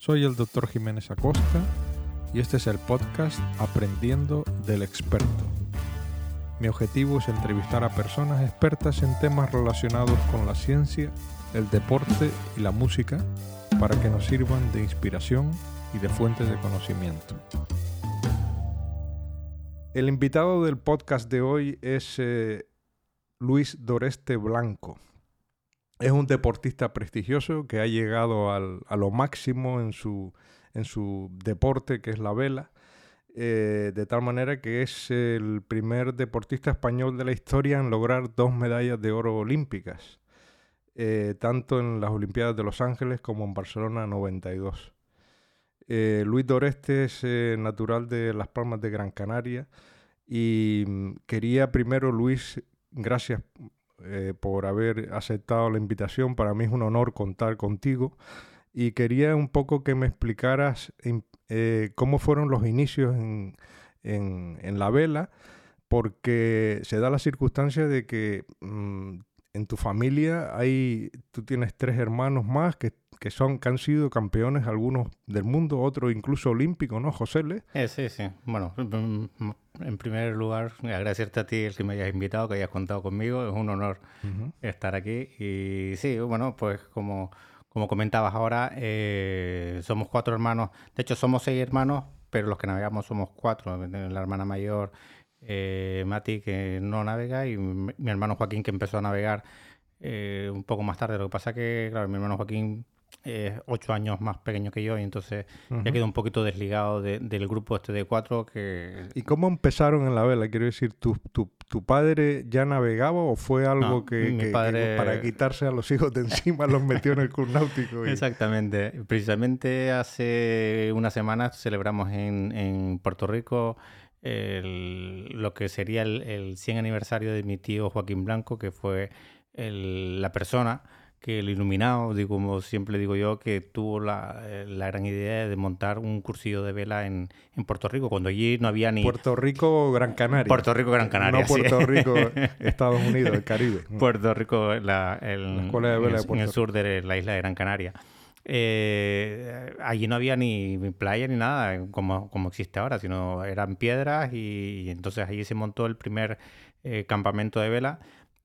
Soy el Dr. Jiménez Acosta y este es el podcast Aprendiendo del Experto. Mi objetivo es entrevistar a personas expertas en temas relacionados con la ciencia, el deporte y la música para que nos sirvan de inspiración y de fuente de conocimiento. El invitado del podcast de hoy es eh, Luis Doreste Blanco. Es un deportista prestigioso que ha llegado al, a lo máximo en su, en su deporte, que es la vela, eh, de tal manera que es el primer deportista español de la historia en lograr dos medallas de oro olímpicas, eh, tanto en las Olimpiadas de Los Ángeles como en Barcelona 92. Eh, Luis Doreste es natural de Las Palmas de Gran Canaria y mm, quería primero, Luis, gracias eh, por haber aceptado la invitación. Para mí es un honor contar contigo. Y quería un poco que me explicaras eh, cómo fueron los inicios en, en, la vela, porque se da la circunstancia de que mm, en tu familia hay, tú tienes tres hermanos más que, que, son, que han sido campeones, algunos del mundo, otros incluso olímpicos, ¿no, José Le? Eh, sí, sí. Bueno, en primer lugar, agradecerte a ti el que me hayas invitado, que hayas contado conmigo. Es un honor estar aquí. Y sí, bueno, pues como, como comentabas ahora, eh, somos cuatro hermanos. De hecho, somos seis hermanos, pero los que navegamos somos cuatro. La hermana mayor eh, Mati que no navega y mi, hermano Joaquín que empezó a navegar eh, un poco más tarde. Lo que pasa que, claro, mi hermano Joaquín es ocho años más pequeño que yo y entonces ya quedó un poquito desligado del grupo este de cuatro que... ¿Y cómo empezaron en la vela? Quiero decir, ¿tu, tu, tu padre ya navegaba o fue algo que, para quitarse a los hijos de encima los metió en el club náutico? Exactamente. Precisamente hace unas semanas celebramos en, en Puerto Rico lo que sería el, 100 aniversario de mi tío Joaquín Blanco, que fue la persona que el iluminado, digo, como siempre digo yo, que tuvo la, gran idea de montar un cursillo de vela en, Puerto Rico, cuando allí no había ni... Puerto Rico, Gran Canaria. Puerto Rico, Gran Canaria. No Puerto Rico, Estados Unidos, el Caribe. Puerto Rico, la, escuela de vela en, en el sur de la isla de Gran Canaria. Eh, allí no había ni, playa ni nada como, como existe ahora, sino eran piedras y, entonces allí se montó el primer eh, campamento de vela.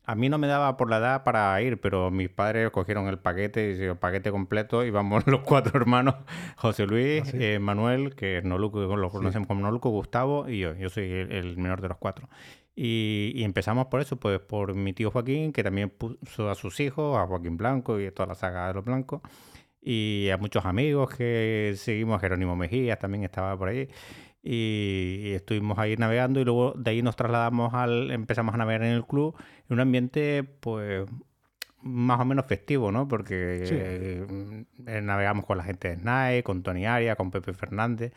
A mí no me daba por la edad para ir, pero mis padres cogieron el paquete, el paquete completo, y vamos los cuatro hermanos, José Luis, ah, eh, Manuel, que Noluco, lo conocemos como Noluco, Gustavo y yo. Yo soy el, menor de los cuatro. Y, y, empezamos por eso, pues por mi tío Joaquín, que también puso a sus hijos, a Joaquín Blanco y toda la saga de los blancos y a muchos amigos que seguimos, Jerónimo Mejías también estaba por ahí. Y, estuvimos ahí navegando y luego de ahí nos trasladamos al, empezamos a navegar en el club, en un ambiente pues más o menos festivo, ¿no? Porque eh, navegamos con la gente de SNAE, con Tony Aria, con Pepe Fernández,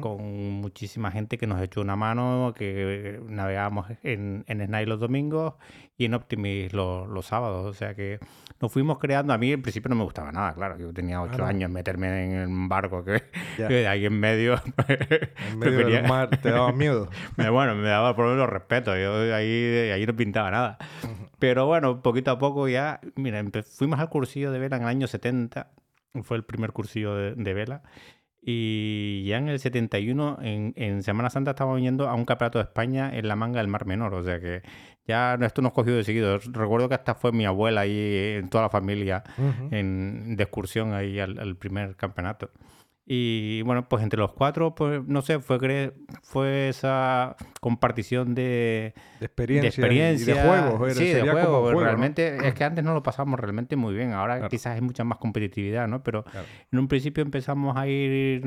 con muchísima gente que nos echó una mano, que navegamos en, en SNAE los domingos y en Optimis los, los, sábados. O sea que nos fuimos creando. A mí en principio no me gustaba nada, claro. Yo tenía ocho años meterme en un barco que, de ahí en medio. en medio del mar te daba miedo. bueno, me daba por lo menos respeto. Yo ahí, ahí no pintaba nada. Pero bueno, poquito a poco ya, mira, fuimos al cursillo de vela en el año 70, fue el primer cursillo de, vela. Y ya en el 71, en, en Semana Santa, estábamos yendo a un campeonato de España en la manga del Mar Menor. O sea que ya esto nos cogió de seguido. Recuerdo que hasta fue mi abuela ahí, en toda la familia, en, de excursión ahí al primer campeonato. Y bueno, pues entre los cuatro, pues no sé, fue, fue esa compartición de, de experiencia, de, y de juegos. Sí, de juegos. realmente, es que antes no lo pasamos realmente muy bien. Ahora quizás hay mucha más competitividad, ¿no? Pero en un principio empezamos a ir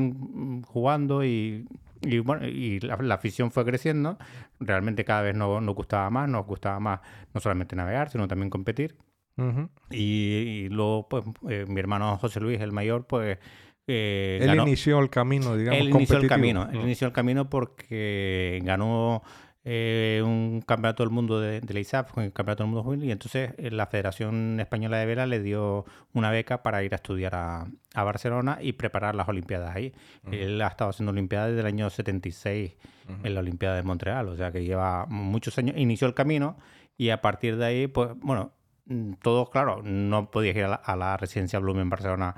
jugando y, y bueno, y la, afición fue creciendo. Realmente cada vez nos, nos, gustaba más, nos gustaba más no solamente navegar, sino también competir. y, luego, pues, eh, mi hermano José Luis, el mayor, pues eh, él inició el camino, digamos. Él inició el camino. Él inició el camino porque ganó eh, un campeonato del mundo de, la ISAF, el campeonato del mundo juvenil, y entonces eh, la Federación Española de Vela le dio una beca para ir a estudiar a, Barcelona y preparar las Olimpiadas ahí. Él ha estado haciendo Olimpiadas desde el año 76 en la Olimpiada de Montreal, o sea que lleva muchos años. Inició el camino y a partir de ahí, pues bueno, mm, todo claro, no podías ir a la, a la residencia Bloom en Barcelona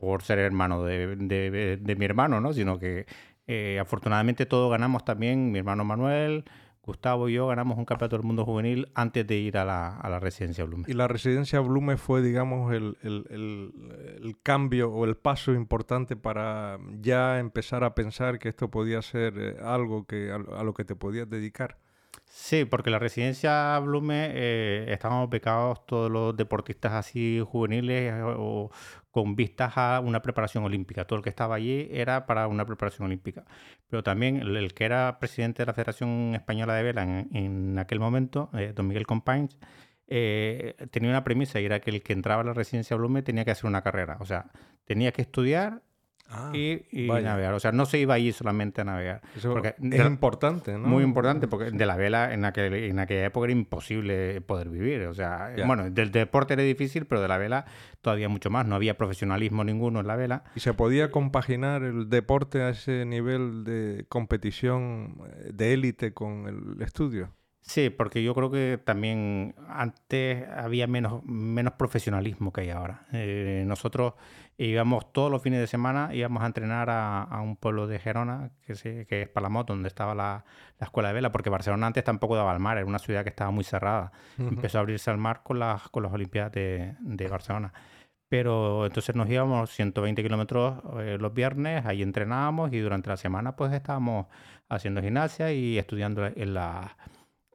por ser hermano de, de, mi hermano, ¿no? Sino que eh, afortunadamente todos ganamos también, mi hermano Manuel, Gustavo y yo ganamos un campeonato del mundo juvenil antes de ir a la, a la residencia Blume. Y la residencia Blume fue, digamos, el, el, el, cambio o el paso importante para ya empezar a pensar que esto podía ser eh, algo que, a, lo que te podías dedicar. Sí, porque la residencia Blume eh, estábamos becados todos los deportistas así juveniles o, con vistas a una preparación olímpica. Todo el que estaba allí era para una preparación olímpica. Pero también el, que era presidente de la Federación Española de Vela en, aquel momento, eh, don Miguel Companys, eh, tenía una premisa y era que el que entraba a la residencia Blume tenía que hacer una carrera. O sea, tenía que estudiar Ah, y, navegar. O sea, no se iba allí solamente a navegar. porque es importante, ¿no? Muy importante, porque de la vela en, aquel, en aquella época era imposible poder vivir. O sea, bueno, del deporte era difícil, pero de la vela todavía mucho más. No había profesionalismo ninguno en la vela. ¿Y se podía compaginar el deporte a ese nivel de competición eh, de élite con el estudio? Sí, porque yo creo que también antes había menos, menos profesionalismo que hay ahora. Eh, nosotros íbamos todos los fines de semana, íbamos a entrenar a, un pueblo de Gerona, que, que es Palamot, donde estaba la, escuela de vela, porque Barcelona antes tampoco daba al mar, era una ciudad que estaba muy cerrada. Empezó a abrirse al mar con las, con las Olimpiadas de, Barcelona. Pero entonces nos íbamos 120 kilómetros eh, los viernes, ahí entrenábamos y durante la semana pues estábamos haciendo gimnasia y estudiando en la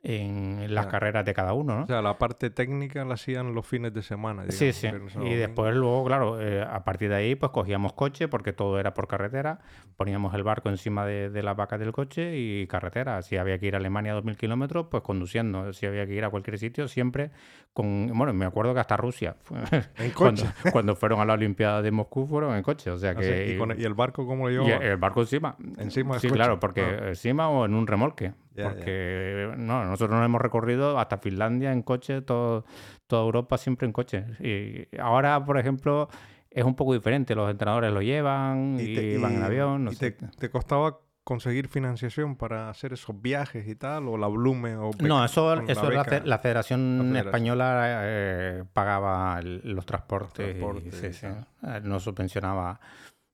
en las carreras de cada uno, ¿no? O sea, la parte técnica la hacían los fines de semana. sí, sí. Y después luego, claro, eh, a partir de ahí pues cogíamos coche porque todo era por carretera, poníamos el barco encima de, de las vacas del coche y carretera. Si había que ir a Alemania a 2.000 kilómetros, pues conduciendo. Si había que ir a cualquier sitio, siempre con... Bueno, me acuerdo que hasta Rusia. ¿En coche? Cuando, fueron a la Olimpiada de Moscú fueron en coche, o sea ah, que... ¿Y, el barco cómo lo llevaba? el barco encima. Encima Sí, claro, porque ah. encima o en un remolque porque no, nosotros nos hemos recorrido hasta Finlandia en coche, todo, toda Europa siempre en coche. Y ahora, por ejemplo, es un poco diferente. Los entrenadores lo llevan y, van en avión. ¿Y te, costaba conseguir financiación para hacer esos viajes y tal? ¿O la Blume? O no, eso, eso la, la, Federación Española eh, pagaba los transportes. Eh, nos subvencionaba.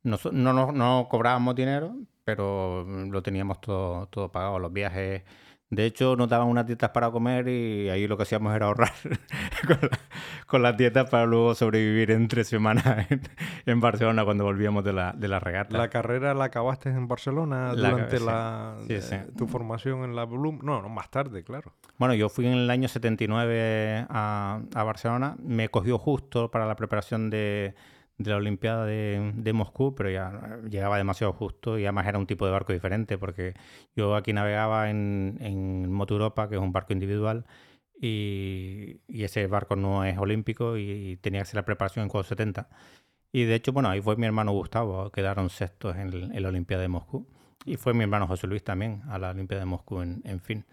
No, no, no cobrábamos dinero, pero mm, lo teníamos todo, todo pagado, los viajes. De hecho, nos daban unas dietas para comer y ahí lo que hacíamos era ahorrar con, las dietas para luego sobrevivir entre semanas en, Barcelona cuando volvíamos de la, de la regata. ¿La carrera la acabaste en Barcelona durante la, eh, tu formación en la Bloom? No, no, más tarde, claro. Bueno, yo fui en el año 79 a, a Barcelona. Me cogió justo para la preparación de de la Olimpiada de, Moscú, pero ya llegaba demasiado justo y además era un tipo de barco diferente porque yo aquí navegaba en, en Moto Europa, que es un barco individual, y, ese barco no es olímpico y, tenía que hacer la preparación en Juegos 70. Y de hecho, bueno, ahí fue mi hermano Gustavo, quedaron sextos en, en la Olimpiada de Moscú. Y fue mi hermano José Luis también a la Olimpiada de Moscú, en, en fin.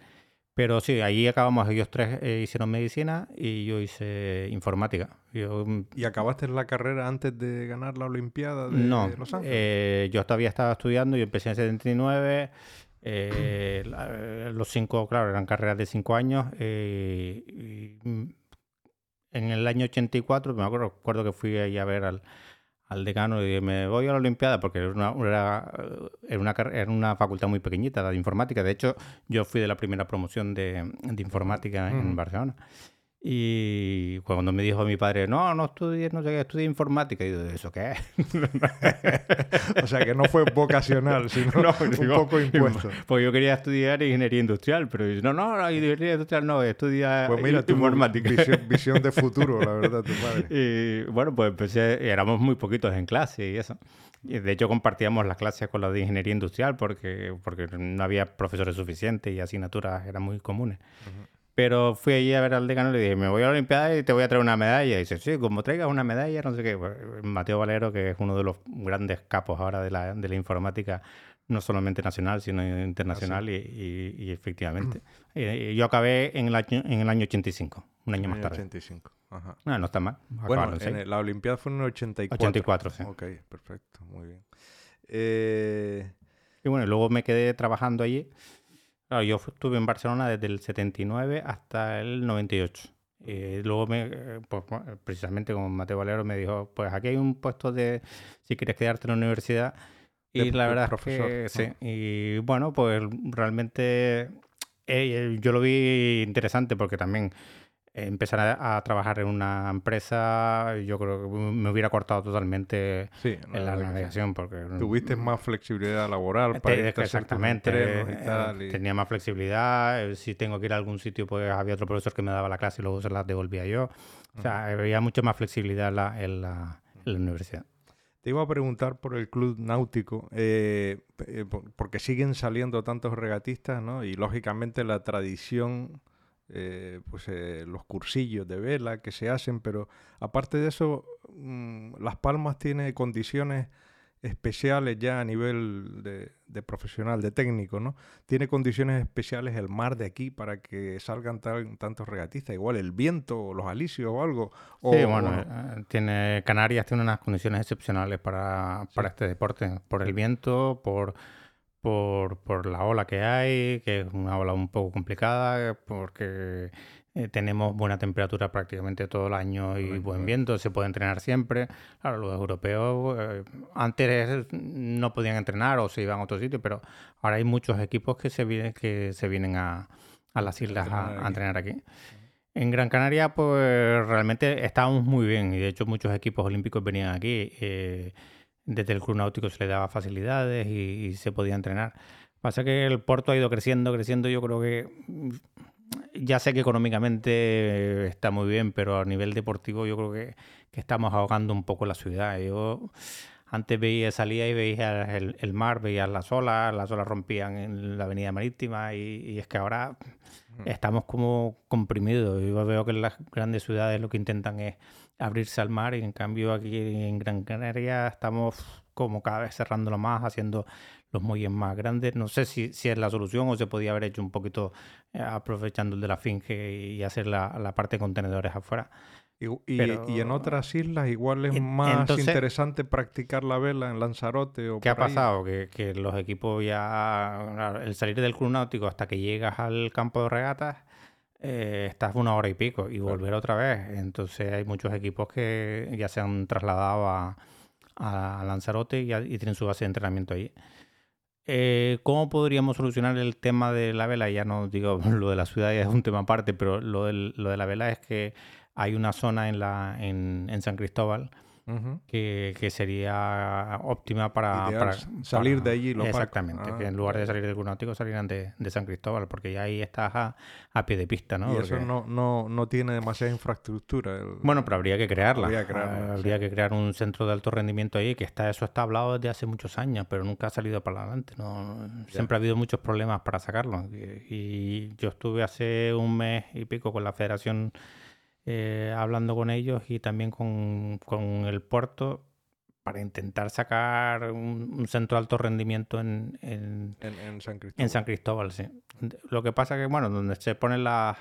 Pero sí, ahí acabamos, ellos tres eh, hicieron medicina y yo hice informática. Mm, ¿Y acabaste la carrera antes de ganar la Olimpiada de no, Los Ángeles? Eh, yo todavía estaba estudiando, yo empecé en 79, eh, los cinco, claro, eran carreras de cinco años. Mm, en el año 84, me acuerdo, recuerdo que fui ahí a ver al, al decano y me voy a la Olimpiada porque era una, era, una, era una facultad muy pequeñita, de informática. De hecho, yo fui de la primera promoción de, de informática en Barcelona. Y cuando me dijo mi padre, no, no estudies, no sé qué, estudié informática, y yo, ¿eso qué es? o sea, que no fue vocacional, sino un poco impuesto. Pues yo quería estudiar ingeniería industrial, pero no, no, no ingeniería industrial no, estudia pues mira, informática. Visión, visión, de futuro, la verdad, tu padre. Y bueno, pues empecé, éramos muy poquitos en clase y eso. Y de hecho compartíamos las clases con los de ingeniería industrial porque, porque no había profesores suficientes y asignaturas eran muy comunes. Pero fui allí a ver al decano y le dije, me voy a la Olimpiada y te voy a traer una medalla. Y dice, sí, como traigas una medalla, no sé qué. Pues, Mateo Valero, que es uno de los grandes capos ahora de la, de la informática, no solamente nacional, sino internacional, ah, y, y, efectivamente. y, yo acabé en el, año, en el año 85, un año más tarde. 85, ajá. No, no está mal. Bueno, en la Olimpiada fue en el 84. 84, sí. Ok, perfecto, muy bien. Eh... Y bueno, luego me quedé trabajando allí Claro, yo estuve en Barcelona desde el 79 hasta el 98. Y luego, me, eh, pues, precisamente como Mateo Valero me dijo, pues aquí hay un puesto de, si quieres quedarte en la universidad. Y la verdad es que sí. Y bueno, pues realmente eh, yo lo vi interesante porque también empezar a, trabajar en una empresa, yo creo que me hubiera cortado totalmente en la navegación. porque Tuviste más flexibilidad laboral para Exactamente. Eh, tenía más flexibilidad. Eh, si tengo que ir a algún sitio, pues había otro profesor que me daba la clase y luego se la devolvía yo. O sea, había mucha más flexibilidad en la, universidad. Te iba a preguntar por el club náutico, eh, porque siguen saliendo tantos regatistas, ¿no? Y lógicamente la tradición eh, pues eh, los cursillos de vela que se hacen, pero aparte de eso, mm, Las Palmas tiene condiciones especiales ya a nivel de, profesional, de técnico, ¿no? Tiene condiciones especiales el mar de aquí para que salgan tantos regatistas, igual el viento o los alisios o algo. sí, bueno, eh, tiene, Canarias tiene unas condiciones excepcionales para, para este deporte, por el viento, por por, por, la ola que hay, que es una ola un poco complicada, porque eh, tenemos buena temperatura prácticamente todo el año y buen viento, se puede entrenar siempre. Claro, los europeos eh, antes no podían entrenar o se iban a otro sitio, pero ahora hay muchos equipos que se vienen, que se vienen a, a las islas a, entrenar aquí. En Gran Canaria, pues realmente estábamos muy bien y de hecho muchos equipos olímpicos venían aquí. Eh, desde el club náutico se le daba facilidades y, se podía entrenar. Pasa que el puerto ha ido creciendo, creciendo. Yo creo que mm, ya sé que económicamente está muy bien, pero a nivel deportivo yo creo que, estamos ahogando un poco la ciudad. Yo antes veía, salía y veía el, mar, veía las olas, las olas rompían en la avenida marítima y, es que ahora estamos como comprimidos. Yo veo que las grandes ciudades lo que intentan es abrirse al mar y en cambio aquí en Gran Canaria estamos como cada vez cerrándolo más, haciendo los muelles más grandes. No sé si, si es la solución o se podía haber hecho un poquito eh, aprovechando el de la finge y hacer la, parte de contenedores afuera. Y, y, en otras islas igual es más interesante practicar la vela en Lanzarote o ¿Qué ha pasado? Que, que, los equipos ya... El salir del club náutico hasta que llegas al campo de regatas eh, estás una hora y pico y volver otra vez. Entonces hay muchos equipos que ya se han trasladado a, Lanzarote y, tienen su base de entrenamiento ahí. Eh, ¿Cómo podríamos solucionar el tema de la vela? Ya no digo lo de la ciudad, ya es un tema aparte, pero lo, lo de la vela es que hay una zona en, la, en, en San Cristóbal que, sería óptima para, salir de allí. exactamente, que en lugar de salir del Cunáutico salieran de, San Cristóbal, porque ya ahí estás a, pie de pista, ¿no? Y eso no, no, no, tiene demasiada infraestructura. Bueno, pero habría que crearla. Habría, que crear un centro de alto rendimiento ahí, que está eso está hablado desde hace muchos años, pero nunca ha salido para adelante. ¿no? Siempre ha habido muchos problemas para sacarlo. y yo estuve hace un mes y pico con la Federación eh, hablando con ellos y también con, el puerto para intentar sacar un, centro de alto rendimiento en, en, San Cristóbal. sí. Lo que pasa que, bueno, donde se ponen las,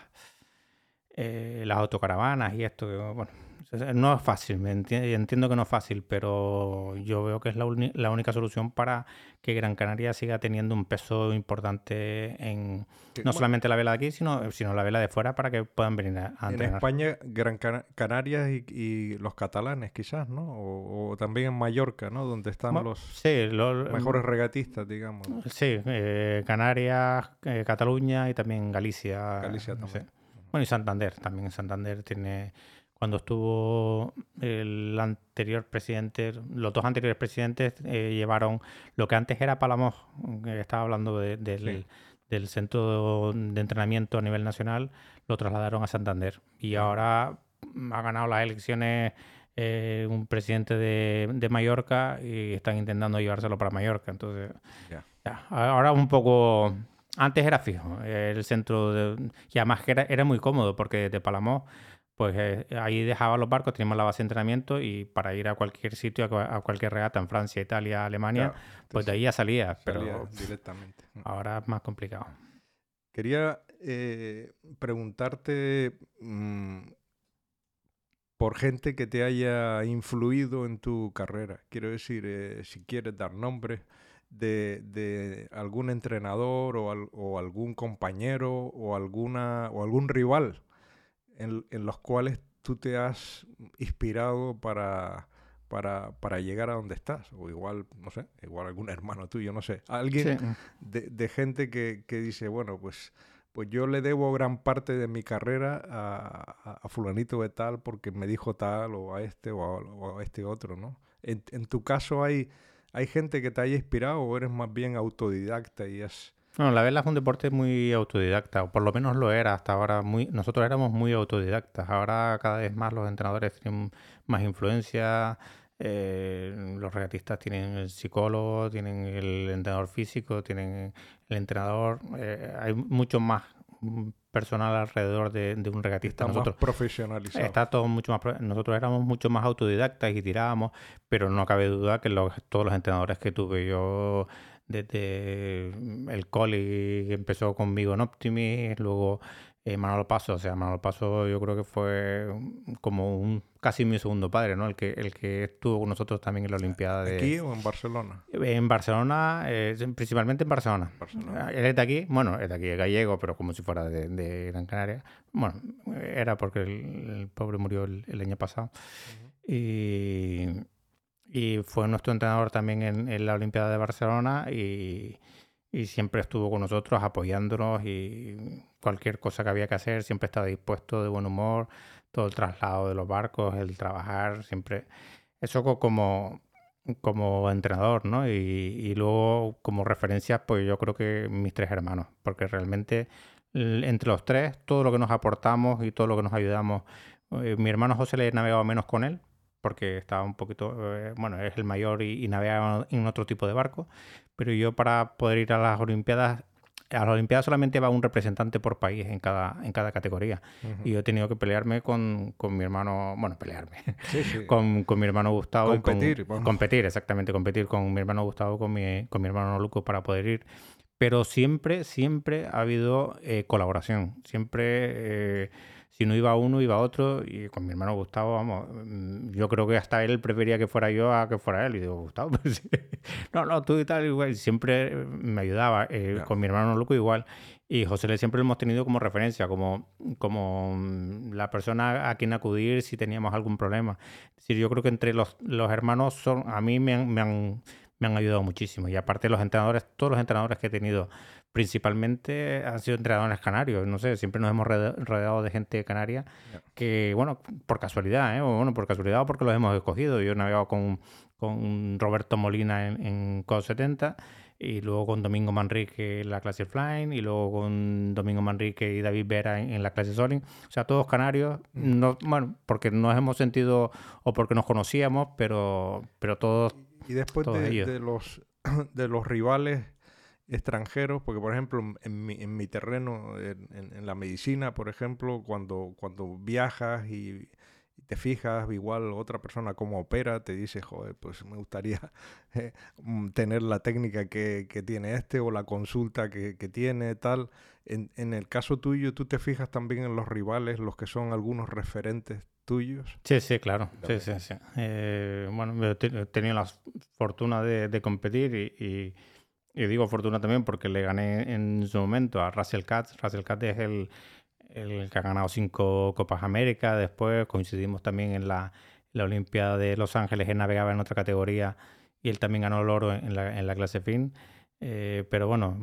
eh, las autocaravanas y esto, bueno, no es fácil, entiendo, que no es fácil, pero yo veo que es la, única solución para que Gran Canaria siga teniendo un peso importante en no solamente la vela de aquí, sino, sino la vela de fuera para que puedan venir a, En España, Gran Canaria y, los catalanes quizás, ¿no? O, también en Mallorca, ¿no? Donde están los mejores regatistas, digamos. Sí, eh, Canarias, eh, Cataluña y también Galicia. Galicia también. Bueno, y Santander, también en Santander tiene cuando estuvo el anterior presidente, los dos anteriores presidentes eh, llevaron lo que antes era Palamos, que estaba hablando del, centro de entrenamiento a nivel nacional, lo trasladaron a Santander. Y ahora ha ganado las elecciones eh, un presidente de, Mallorca y están intentando llevárselo para Mallorca. Entonces, ahora un poco... Antes era fijo el centro de, y además era, era muy cómodo porque de Palamos pues eh, ahí dejaba los barcos, teníamos la base de entrenamiento y para ir a cualquier sitio, a, cualquier regata en Francia, Italia, Alemania, pues de ahí ya salía, pero directamente. ahora es más complicado. Quería eh, preguntarte mm, por gente que te haya influido en tu carrera. Quiero decir, eh, si quieres dar nombres de, algún entrenador o, o, algún compañero o, alguna, o algún rival en, los cuales tú te has inspirado para, para, para, llegar a donde estás. O igual, no sé, igual algún hermano tuyo, no sé. Alguien de, de, gente que, que, dice, bueno, pues, pues yo le debo gran parte de mi carrera a, a, fulanito de tal porque me dijo tal o a este o a, este otro, ¿no? En, en, tu caso hay, hay gente que te haya inspirado o eres más bien autodidacta y es... Bueno, la vela es un deporte muy autodidacta, o por lo menos lo era hasta ahora. Muy, nosotros éramos muy autodidactas. Ahora cada vez más los entrenadores tienen más influencia. Eh, los regatistas tienen el psicólogo, tienen el entrenador físico, tienen el entrenador. Eh, hay mucho más personal alrededor de, un regatista. Está nosotros, más profesionalizado. Está todo mucho más. Nosotros éramos mucho más autodidactas y tirábamos, pero no cabe duda que todos los entrenadores que tuve yo desde el coli empezó conmigo en Optimis, luego eh, Manolo Paso, o sea, Manolo Paso yo creo que fue como un casi mi segundo padre, ¿no? El que, el que estuvo con nosotros también en la Olimpiada de... ¿Aquí o en Barcelona? En Barcelona, eh, principalmente en Barcelona. Él es de aquí, bueno, es de aquí, es gallego, pero como si fuera de, Gran Canaria. Bueno, era porque el, pobre murió el, año pasado. Y y fue nuestro entrenador también en, la Olimpiada de Barcelona y, siempre estuvo con nosotros apoyándonos y cualquier cosa que había que hacer siempre estaba dispuesto de buen humor, todo el traslado de los barcos, el trabajar, siempre eso como, como entrenador, ¿no? Y, luego como referencias, pues yo creo que mis tres hermanos, porque realmente entre los tres, todo lo que nos aportamos y todo lo que nos ayudamos, eh, mi hermano José le navegaba menos con él, porque estaba un poquito, eh, bueno, es el mayor y, y, navegaba en otro tipo de barco, pero yo para poder ir a las Olimpiadas, a las Olimpiadas solamente va un representante por país en cada, en cada categoría. Y yo he tenido que pelearme con, con mi hermano, bueno, pelearme, Con, con, mi hermano Gustavo. Competir. Competir, exactamente, competir con mi hermano Gustavo, con mi, con mi hermano Luco para poder ir. Pero siempre, siempre ha habido eh, colaboración. Siempre... Eh, si no iba uno, iba otro. Y con mi hermano Gustavo, vamos, mm, yo creo que hasta él prefería que fuera yo a que fuera él. Y digo, Gustavo, pues no, no, tú y tal, igual. Siempre me ayudaba. Eh, con mi hermano Luco igual. Y José le siempre lo hemos tenido como referencia, como, como mm, la persona a quien acudir si teníamos algún problema. Es decir, yo creo que entre los, los hermanos son, a mí me han, me han, me han ayudado muchísimo. Y aparte los entrenadores, todos los entrenadores que he tenido principalmente han sido entrenadores canarios. No sé, siempre nos hemos rodeado de gente canaria que, bueno, por casualidad, ¿eh? o bueno, por casualidad o porque los hemos escogido. Yo he navegado con, con Roberto Molina en, en COD 70 y luego con Domingo Manrique en la clase Flying y luego con Domingo Manrique y David Vera en, la clase Soling. O sea, todos canarios, mm. no, bueno, porque nos hemos sentido o porque nos conocíamos, pero, pero todos... Y después de, de, los, de los rivales extranjeros, porque por ejemplo en mi, en mi terreno, en, en, la medicina, por ejemplo, cuando, cuando viajas y, te fijas igual otra persona cómo opera, te dice, joder, pues me gustaría eh, mm, tener la técnica que, que, tiene este o la consulta que, que tiene, tal. En, en, el caso tuyo, ¿tú te fijas también en los rivales, los que son algunos referentes tuyos? Sí, sí, claro. Sí, sí, sí. Eh, bueno, he tenido la fortuna de, de competir y y digo fortuna también porque le gané en su momento a Russell Katz. Russell Katz es el, el que ha ganado cinco Copas América. Después coincidimos también en la, la Olimpiada de Los Ángeles. Él navegaba en otra categoría y él también ganó el oro en la, en la clase fin. Eh, pero bueno,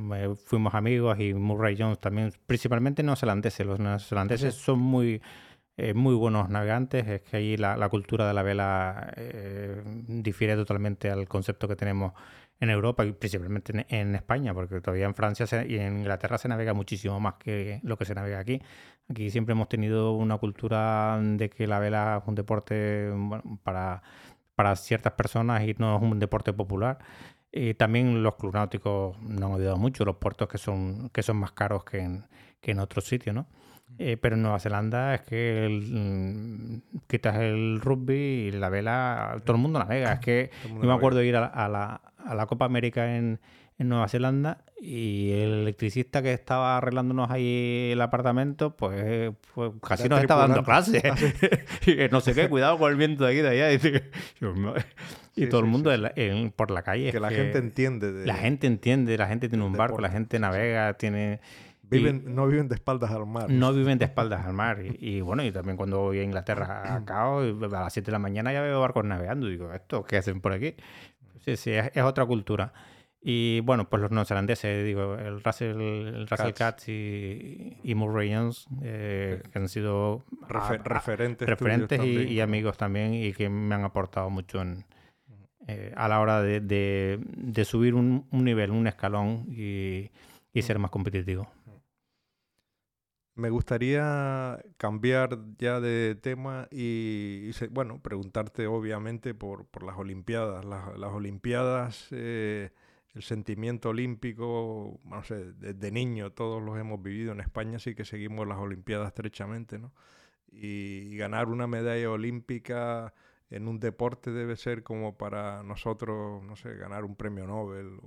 fuimos amigos y Murray Jones también, principalmente neozelandeses. Los neozelandeses son muy, eh, muy buenos navegantes. Es que ahí la, la cultura de la vela eh, difiere totalmente al concepto que tenemos en Europa y principalmente en, España, porque todavía en Francia y en Inglaterra se navega muchísimo más que lo que se navega aquí. Aquí siempre hemos tenido una cultura de que la vela es un deporte para, para ciertas personas y no es un deporte popular. Y también los clubes náuticos no han ayudado mucho, los puertos que son, que son más caros que en, que en otros sitios, ¿no? Eh, pero en Nueva Zelanda es que mm, quitas el rugby y la vela, todo el mundo navega. Es que yo me acuerdo de ir a la, a la Copa América en, en Nueva Zelanda y el electricista que estaba arreglándonos ahí el apartamento, pues, pues casi nos estaba dando clase. Ah, y no sé qué, cuidado con el viento de aquí de allá. Y, todo el mundo por la calle. Que la gente entiende. la gente entiende, la gente tiene un barco, la gente navega, tiene... no viven de espaldas al mar. No viven de espaldas al mar. Y, bueno, y también cuando voy a Inglaterra acá, a las 7 de la mañana ya veo barcos navegando. Y digo, ¿esto qué hacen por aquí? Sí, sí, es, otra cultura. Y bueno, pues los neozelandeses, digo, el Russell, el Russell Katz, y, y Murray Jones, eh, que han sido referentes, referentes y, amigos también y que me han aportado mucho en, eh, a la hora de, de, subir un, un, nivel, un escalón y, y ser más competitivo. Me gustaría cambiar ya de tema y, bueno, preguntarte obviamente por, por las Olimpiadas. Las, Olimpiadas, eh, el sentimiento olímpico, no sé, desde niño todos los hemos vivido. En España sí que seguimos las Olimpiadas estrechamente, ¿no? Y, ganar una medalla olímpica en un deporte debe ser como para nosotros, no sé, ganar un premio Nobel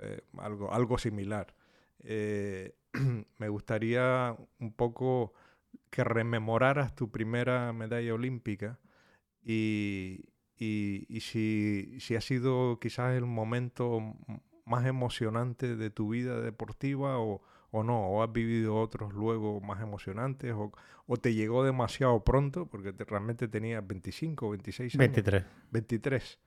eh, algo, algo similar. Eh, me gustaría un poco que rememoraras tu primera medalla olímpica y, si, ha sido quizás el momento más emocionante de tu vida deportiva o, no, o has vivido otros luego más emocionantes o, te llegó demasiado pronto porque realmente tenías 25 o 26 años. 23. 23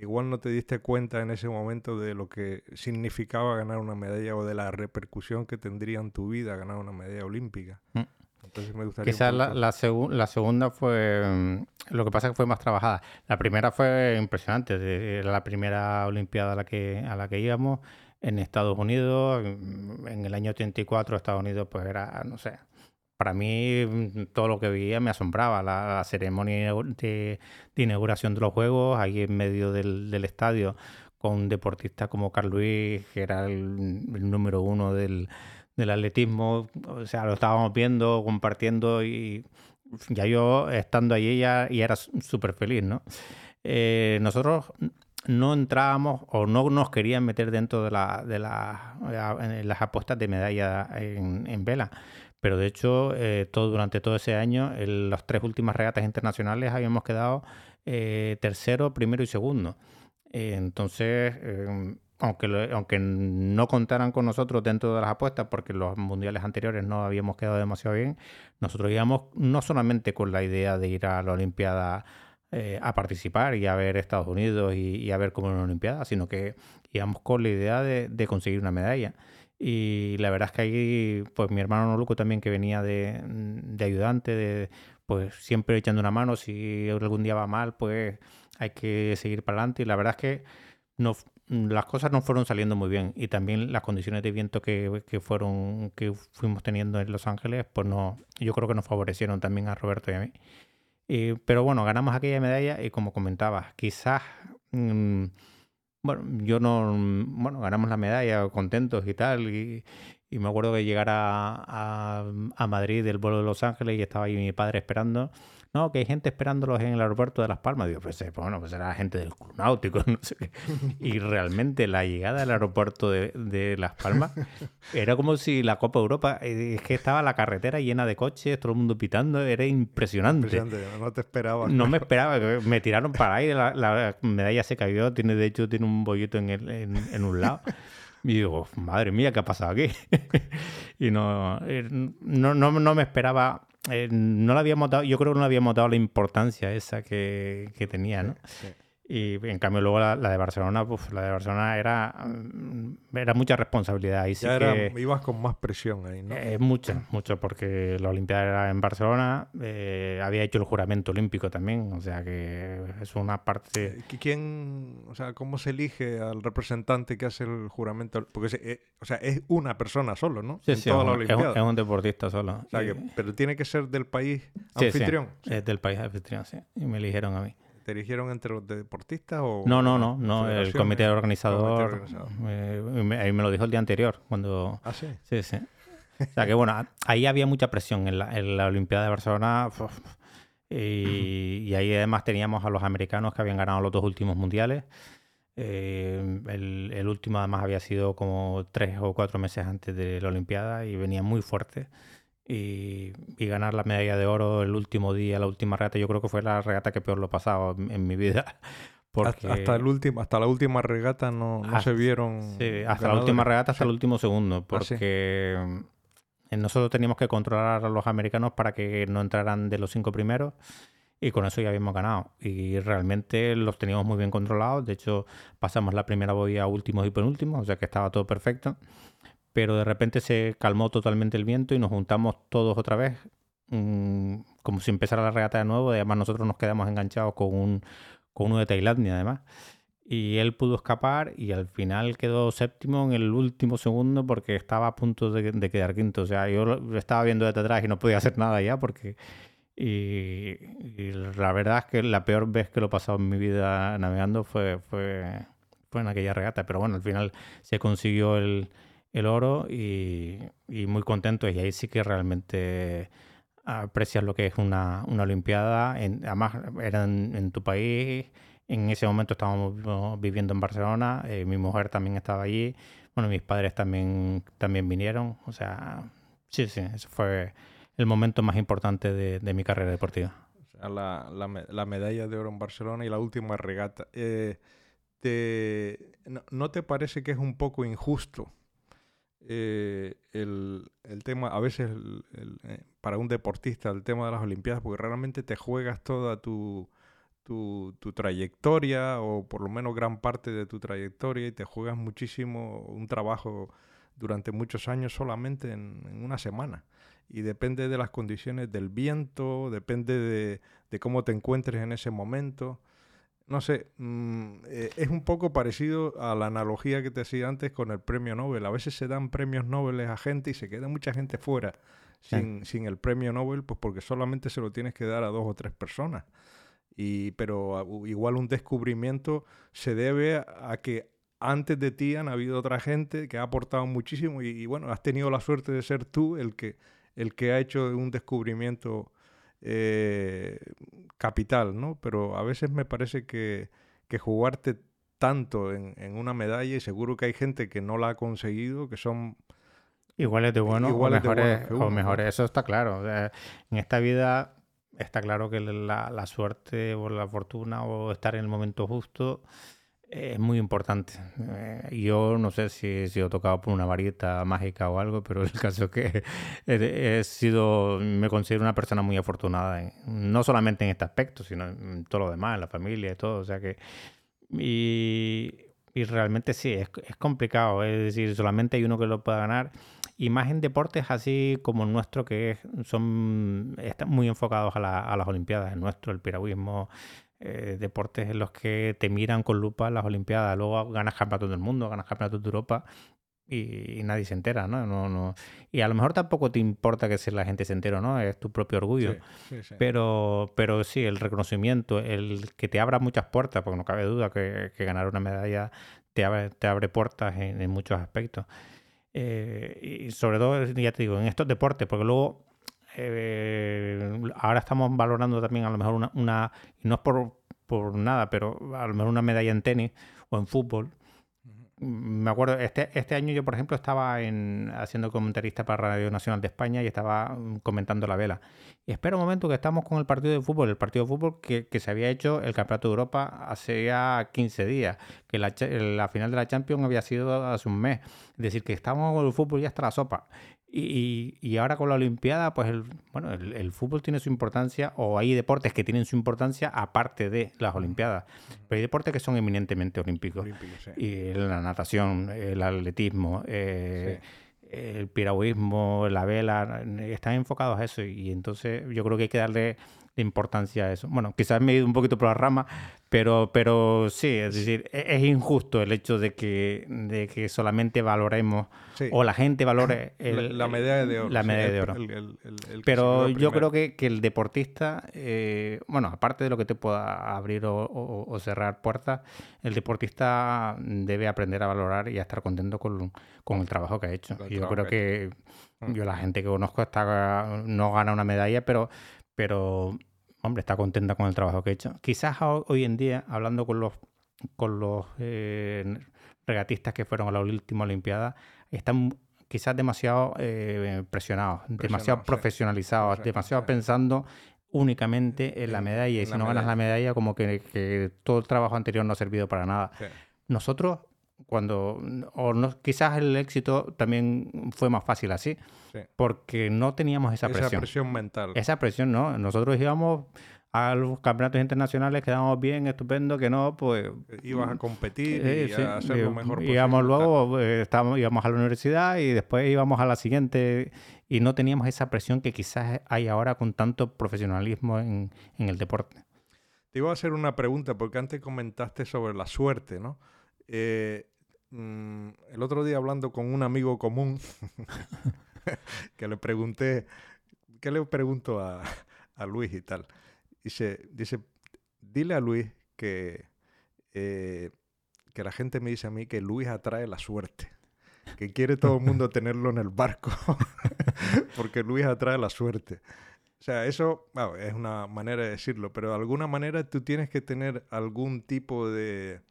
igual no te diste cuenta en ese momento de lo que significaba ganar una medalla o de la repercusión que tendría en tu vida ganar una medalla olímpica. Mm. Entonces me gustaría Quizás la, la, segunda fue, mm, lo que pasa es que fue más trabajada. La primera fue impresionante, era la primera Olimpiada a la que, a la que íbamos en Estados Unidos. En el año 84 Estados Unidos pues era, no sé, para mí mm, todo lo que veía me asombraba. La, ceremonia de, inauguración de los Juegos, ahí en medio del, estadio, con deportistas como Carl Luis, que era el, número uno del, atletismo. O sea, lo estábamos viendo, compartiendo y ya yo estando allí ya, era súper feliz, ¿no? Eh, nosotros no entrábamos o no nos querían meter dentro de, la, de las apuestas de medalla en vela pero de hecho, eh, todo, durante todo ese año, en las tres últimas regatas internacionales habíamos quedado eh, tercero, primero y segundo. Eh, entonces, em, aunque, aunque no contaran con nosotros dentro de las apuestas, porque los mundiales anteriores no habíamos quedado demasiado bien, nosotros íbamos no solamente con la idea de ir a la Olimpiada a participar y a ver Estados Unidos y, a ver cómo era una Olimpiada, sino que íbamos con la idea de conseguir una medalla. Y la verdad es que ahí, pues mi hermano Noluco también, que venía de, de ayudante, de, pues siempre echando una mano, si algún día va mal, pues hay que seguir para adelante. Y la verdad es que no, las cosas no fueron saliendo muy bien. Y también las condiciones de viento que, que, fueron, que fuimos teniendo en Los Ángeles, pues no, yo creo que nos favorecieron también a Roberto y a mí. pero bueno, ganamos aquella medalla y como comentabas, quizás... Mm, bueno, yo no, bueno, ganamos la medalla contentos y tal, y, me acuerdo que llegar a, a, Madrid del vuelo de Los Ángeles y estaba ahí mi padre esperando no, que hay gente esperándolos en el aeropuerto de Las Palmas. Digo, pues, eh, bueno, pues era gente del club náutico, no sé qué. Y realmente la llegada al aeropuerto de, Las Palmas era como si la Copa Europa, eh, es que estaba la carretera llena de coches, todo el mundo pitando, era impresionante. no te esperaba. No me esperaba, me tiraron para ahí, la, medalla se cayó, tiene de hecho tiene un bollito en, el, en, un lado. Y digo, madre mía, ¿qué ha pasado aquí? y no, eh, no, no, no, me esperaba eh, no le habíamos dado, yo creo que no le habíamos dado la importancia esa que, que tenía, ¿no? Y en cambio luego la, de Barcelona, pues la de Barcelona era, mm, era mucha responsabilidad. Ahí sí que, ibas con más presión ahí, ¿no? Eh, mucha, mucho, porque la Olimpiada era en Barcelona, eh, había hecho el juramento olímpico también, o sea que es una parte... Eh, ¿Quién, o sea, cómo se elige al representante que hace el juramento? Porque, o sea, es una persona solo, ¿no? Sí, sí, es, un, deportista solo. pero tiene que ser del país anfitrión. Sí, es del país anfitrión, sí. Y me eligieron a mí. ¿Te eligieron entre los deportistas o...? No, no, no, no el comité organizador, ahí me lo dijo el día anterior, cuando... ¿Ah, sí? Sí, sí. O sea que bueno, ahí había mucha presión en la, en la Olimpiada de Barcelona y, ahí además teníamos a los americanos que habían ganado los dos últimos mundiales. Eh, el, el, último además había sido como tres o cuatro meses antes de la Olimpiada y venía muy fuerte y, ganar la medalla de oro el último día, la última regata, yo creo que fue la regata que peor lo he pasado en, mi vida. Porque... Hasta, el último, hasta la última regata no, no se vieron. Sí, hasta la última regata, hasta el último segundo, ah, porque nosotros teníamos que controlar a los americanos para que no entraran de los cinco primeros y con eso ya habíamos ganado. Y realmente los teníamos muy bien controlados. De hecho, pasamos la primera boya a últimos y penúltimos, o sea que estaba todo perfecto. Pero de repente se calmó totalmente el viento y nos juntamos todos otra vez, mm, como si empezara la regata de nuevo. Además, nosotros nos quedamos enganchados con, un, con uno de Tailandia, además. Y él pudo escapar y al final quedó séptimo en el último segundo porque estaba a punto de, de quedar quinto. O sea, yo lo estaba viendo desde atrás y no podía hacer nada ya porque y, la verdad es que la peor vez que lo he pasado en mi vida navegando fue, fue, fue en aquella regata. Pero bueno, al final se consiguió el, el oro y, muy contento. Y ahí sí que realmente aprecias lo que es una, una Olimpiada. En, además, era en, tu país. En ese momento estábamos viviendo en Barcelona. Eh, mi mujer también estaba allí. Bueno, mis padres también, también vinieron. O sea, sí, sí, eso fue el momento más importante de, mi carrera deportiva. la, medalla de oro en Barcelona y la última regata. Eh, no, te parece que es un poco injusto eh, el, tema, a veces eh, para un deportista, el tema de las Olimpiadas, porque realmente te juegas toda tu, tu, trayectoria o por lo menos gran parte de tu trayectoria y te juegas muchísimo un trabajo durante muchos años solamente en una semana y depende de las condiciones del viento, depende de, cómo te encuentres en ese momento. No sé, mm, eh, es un poco parecido a la analogía que te hacía antes con el premio Nobel. A veces se dan premios Nobel a gente y se queda mucha gente fuera sin, sin, el premio Nobel, pues porque solamente se lo tienes que dar a dos o tres personas. Y, pero igual un descubrimiento se debe a, que antes de ti han habido otra gente que ha aportado muchísimo y, bueno, has tenido la suerte de ser tú el que, el que ha hecho un descubrimiento eh, capital, ¿no? Pero a veces me parece que, jugarte tanto en, una medalla, y seguro que hay gente que no la ha conseguido, que son... Iguales de bueno o mejores, o mejores, eso está claro. en esta vida está claro que la, la suerte o la fortuna o estar en el momento justo es muy importante. Eh, yo no sé si he sido tocado por una varita mágica o algo, pero el caso es que he, sido, me considero una persona muy afortunada, no solamente en este aspecto, sino en todo lo demás, en la familia y todo. O sea que. Y, y realmente sí, es, es, complicado. Es decir, solamente hay uno que lo pueda ganar. Y más en deportes así como el nuestro, que son están muy enfocados a, la, a las Olimpiadas. El nuestro, el piragüismo, eh, deportes en los que te miran con lupa las Olimpiadas. Luego ganas campeonatos del mundo, ganas campeonatos de Europa y, nadie se entera, ¿no? No, ¿no? Y a lo mejor tampoco te importa que si la gente se entera, ¿no? Es tu propio orgullo. Pero, pero sí, el reconocimiento, el que te abra muchas puertas, porque no cabe duda que, ganar una medalla te abre, te abre puertas en, muchos aspectos. Eh, y sobre todo, ya te digo, en estos deportes, porque luego eh, ahora estamos valorando también a lo mejor una, una no es por, nada, pero a lo mejor una medalla en tenis o en fútbol. Me acuerdo, este, este año yo, por ejemplo, estaba en, haciendo comentarista para Radio Nacional de España y estaba mm, comentando la vela. Y espera un momento que estamos con el partido de fútbol, el partido de fútbol que, se había hecho el Campeonato de Europa hace ya 15 días, que la, la final de la Champions había sido hace un mes. Es decir, que estamos con el fútbol ya hasta la sopa. Y, y, ahora con la Olimpiada, pues el, bueno, el, fútbol tiene su importancia, o hay deportes que tienen su importancia aparte de las Olimpiadas. Pero hay deportes que son eminentemente olímpicos. Y la natación, el atletismo, eh, el piragüismo, la vela, están enfocados a eso. Y entonces yo creo que hay que darle importancia a eso. Bueno, quizás me he ido un poquito por la rama, pero, pero sí, es decir, e-, es injusto el hecho de que, de que solamente valoremos o la gente valore la, medalla de oro. La medalla de oro. pero yo creo que, que, el deportista, eh, bueno, aparte de lo que te pueda abrir o, cerrar puertas, el deportista debe aprender a valorar y a estar contento con, con el trabajo que ha hecho. Y yo creo que mm. yo la gente que conozco está, no gana una medalla, pero, pero hombre, está contenta con el trabajo que ha hecho. Quizás hoy en día, hablando con los, con los eh, regatistas que fueron a la última Olimpiada, están quizás demasiado eh, presionados, demasiado profesionalizados, demasiado pensando únicamente en la medalla. Y si no ganas la medalla, como que, todo el trabajo anterior no ha servido para nada. Nosotros, cuando, o no, quizás el éxito también fue más fácil así, porque no teníamos esa presión. Esa presión mental. Esa presión, ¿no? Nosotros íbamos a los campeonatos internacionales, quedamos bien, estupendo, que no, pues... Ibas a competir y a hacer lo mejor posible. Íbamos luego, eh, estábamos, íbamos a la universidad y después íbamos a la siguiente y no teníamos esa presión que quizás hay ahora con tanto profesionalismo en, en el deporte. Te iba a hacer una pregunta, porque antes comentaste sobre la suerte, ¿no? Eh, mm, el otro día hablando con un amigo común, que le pregunté, ¿qué le pregunto a, Luis y tal? Dice, dice, dile a Luis que, eh, que la gente me dice a mí que Luis atrae la suerte. Que quiere todo el mundo tenerlo en el barco. porque Luis atrae la suerte. O sea, eso es una manera de decirlo, pero de alguna manera tú tienes que tener algún tipo de,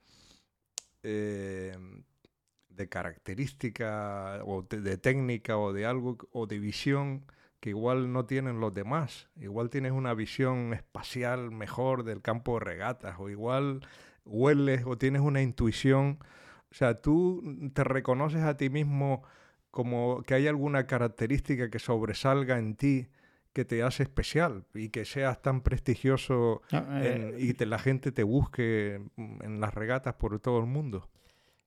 eh, de característica o de, técnica o de algo o de visión que igual no tienen los demás. Igual tienes una visión espacial mejor del campo de regatas o igual hueles o tienes una intuición. O sea, tú te reconoces a ti mismo como que hay alguna característica que sobresalga en ti que te hace especial y que seas tan prestigioso eh, y que la gente te busque en las regatas por todo el mundo.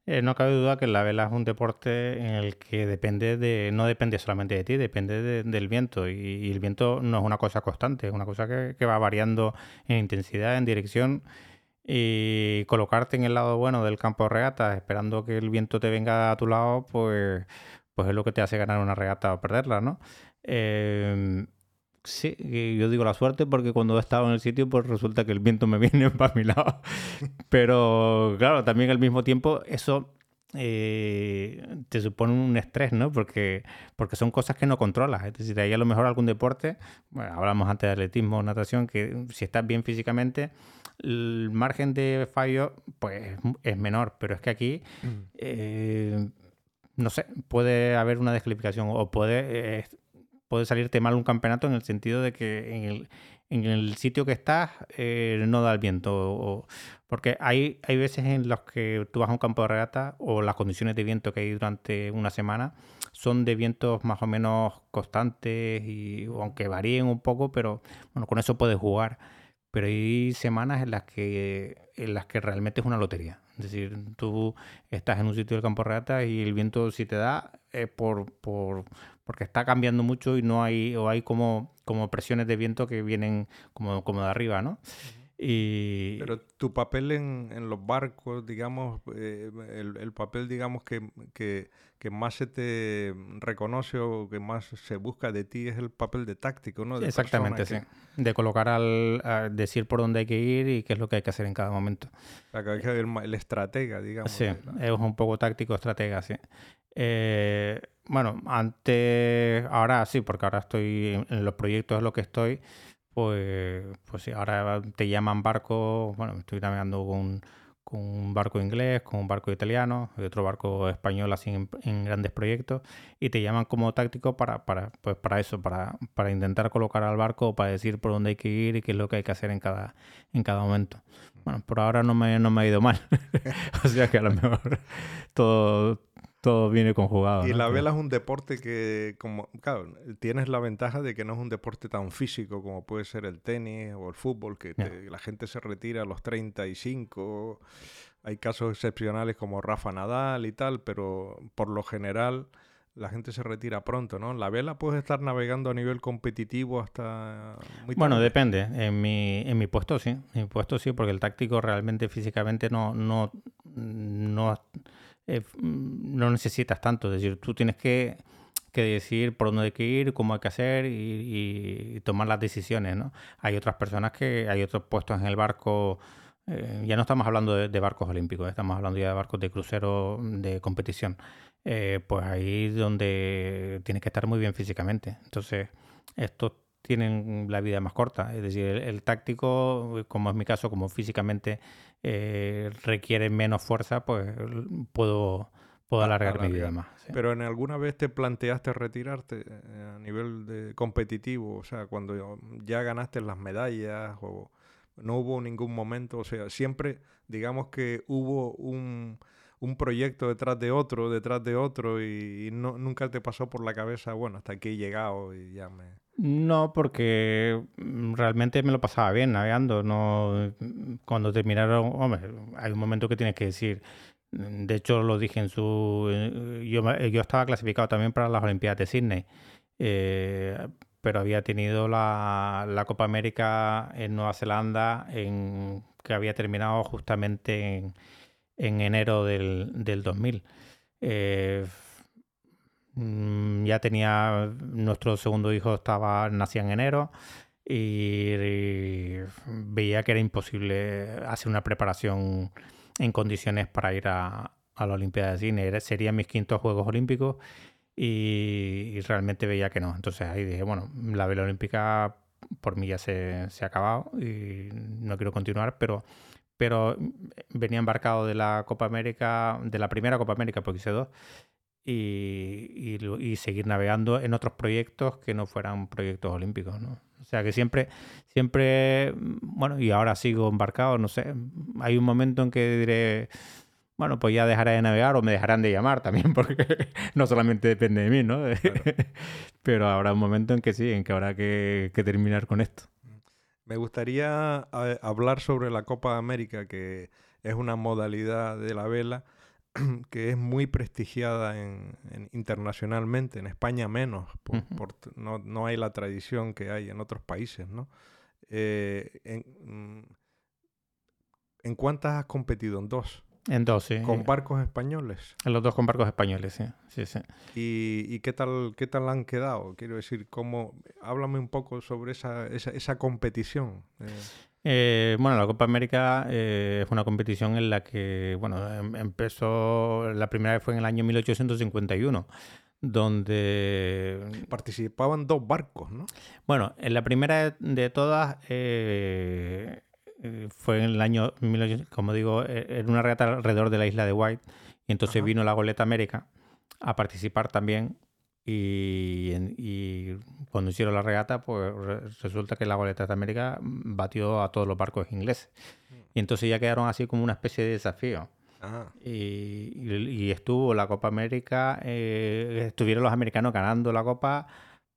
Eh, no cabe duda que la vela es un deporte en el que depende de, no depende solamente de ti, depende del viento. Y, el viento no es una cosa constante, es una cosa que, va variando en intensidad, en dirección. Y colocarte en el lado bueno del campo de regata, esperando que el viento te venga a tu lado, pues, pues es lo que te hace ganar una regata o perderla, ¿no? Eh, Sí, yo digo la suerte porque cuando he estado en el sitio, pues resulta que el viento me viene para mi lado. Pero claro, también al mismo tiempo eso eh, te supone un estrés, ¿no? Porque, porque son cosas que no controlas. Es decir, ahí a lo mejor algún deporte, bueno, hablamos antes de atletismo, natación, que si estás bien físicamente, el margen de fallo pues es menor. Pero es que aquí, mm. eh, no sé, puede haber una descalificación o puede... Eh, puede salirte mal un campeonato en el sentido de que en el, en el sitio que estás eh, no da el viento. porque hay, hay veces en los que tú vas a un campo de regata o las condiciones de viento que hay durante una semana son de vientos más o menos constantes y aunque varíen un poco, pero bueno, con eso puedes jugar. Pero hay semanas en las que, en las que realmente es una lotería. Es decir, tú estás en un sitio del campo de regata y el viento si te da es por, por, porque está cambiando mucho y no hay, o hay como, como presiones de viento que vienen como, como de arriba, ¿no? Y... Pero tu papel en, en los barcos, digamos, eh, el, el, papel, digamos, que, que, que, más se te reconoce o que más se busca de ti es el papel de táctico, ¿no? Exactamente, sí. De colocar al, decir por dónde hay que ir y qué es lo que hay que hacer en cada momento. el, el estratega, digamos. Sí, es un poco táctico, estratega, sí. Eh, bueno, antes, ahora sí, porque ahora estoy en los proyectos de lo que estoy, pues, pues sí, ahora te llaman barco, bueno, estoy navegando con, con un barco inglés, con un barco italiano y otro barco español así en, grandes proyectos y te llaman como táctico para, para, pues para eso, para, para intentar colocar al barco, para decir por dónde hay que ir y qué es lo que hay que hacer en cada, en cada momento. Bueno, por ahora no me, no me ha ido mal. o sea que a lo mejor todo, todo viene conjugado. Y la vela es un deporte que, como, claro, tienes la ventaja de que no es un deporte tan físico como puede ser el tenis o el fútbol, que la gente se retira a los 35. Hay casos excepcionales como Rafa Nadal y tal, pero por lo general la gente se retira pronto, ¿no? La vela puedes estar navegando a nivel competitivo hasta muy Bueno, depende. En mi, en mi puesto sí. En mi puesto sí, porque el táctico realmente físicamente no, no, no eh, mm, no necesitas tanto. Es decir, tú tienes que, que, decir por dónde hay que ir, cómo hay que hacer y, tomar las decisiones. ¿no? Hay otras personas que, hay otros puestos en el barco. Eh, ya no estamos hablando de, barcos olímpicos, estamos hablando ya de barcos de crucero de competición. Eh, pues ahí es donde tienes que estar muy bien físicamente. Entonces, estos tienen la vida más corta. Es decir, el, táctico, como es mi caso, como físicamente eh, requiere menos fuerza, pues puedo, puedo alargar mi vida más. Pero en alguna vez te planteaste retirarte eh, a nivel de competitivo, o sea, cuando ya ganaste las medallas o no hubo ningún momento, o sea, siempre digamos que hubo un un proyecto detrás de otro, detrás de otro, y, no, nunca te pasó por la cabeza, bueno, hasta aquí he llegado y ya me... No, porque mm, realmente me lo pasaba bien navegando. No, cuando terminaron, hombre, hay un momento que tienes que decir. Mm, de hecho, lo dije en su. Eh, yo, yo estaba clasificado también para las Olimpiadas de Sydney. Eh, pero había tenido la, la, Copa América en Nueva Zelanda, en, que había terminado justamente en, en enero del, del 2000. Eh, mm, ya tenía nuestro segundo hijo estaba nacía en enero y, veía que era imposible hacer una preparación en condiciones para ir a, a la Olimpiada de Cine. Serían mis quintos Juegos Olímpicos y, realmente veía que no. Entonces ahí dije, bueno, la vela olímpica por mí ya se, se ha acabado y no quiero continuar, pero pero venía embarcado de la Copa América, de la primera Copa América, porque hice dos, y, y, seguir navegando en otros proyectos que no fueran proyectos olímpicos, ¿no? O sea que siempre, siempre, bueno, y ahora sigo embarcado, no sé, hay un momento en que diré, bueno, pues ya dejaré de navegar o me dejarán de llamar también, porque no solamente depende de mí, ¿no? Pero habrá un momento en que sí, en que habrá que terminar con esto. Me gustaría hablar sobre la Copa de América, que es una modalidad de la vela que es muy prestigiada en, internacionalmente, en España menos, no, hay la tradición que hay en otros países, ¿no? Eh, en, mm, ¿En cuántas has competido? ¿En dos? En dos, sí. ¿Con barcos españoles? En los dos con barcos españoles, sí. sí, sí. ¿Y, qué tal qué tal han quedado? Quiero decir, ¿cómo... háblame un poco sobre esa, esa, esa competición. Eh. Eh, bueno, la Copa América eh, es una competición en la que, bueno, em, empezó, la primera vez fue en el año 1851 donde... Participaban dos barcos, ¿no? Bueno, en la primera de todas eh, fue en el año, como digo, en una regata alrededor de la isla de White. Y entonces vino la Goleta América a participar también. Y, cuando hicieron la regata, pues resulta que la Goleta de América batió a todos los barcos ingleses. Mm. Y entonces ya quedaron así como una especie de desafío. Y, estuvo la Copa América, eh, estuvieron los americanos ganando la Copa,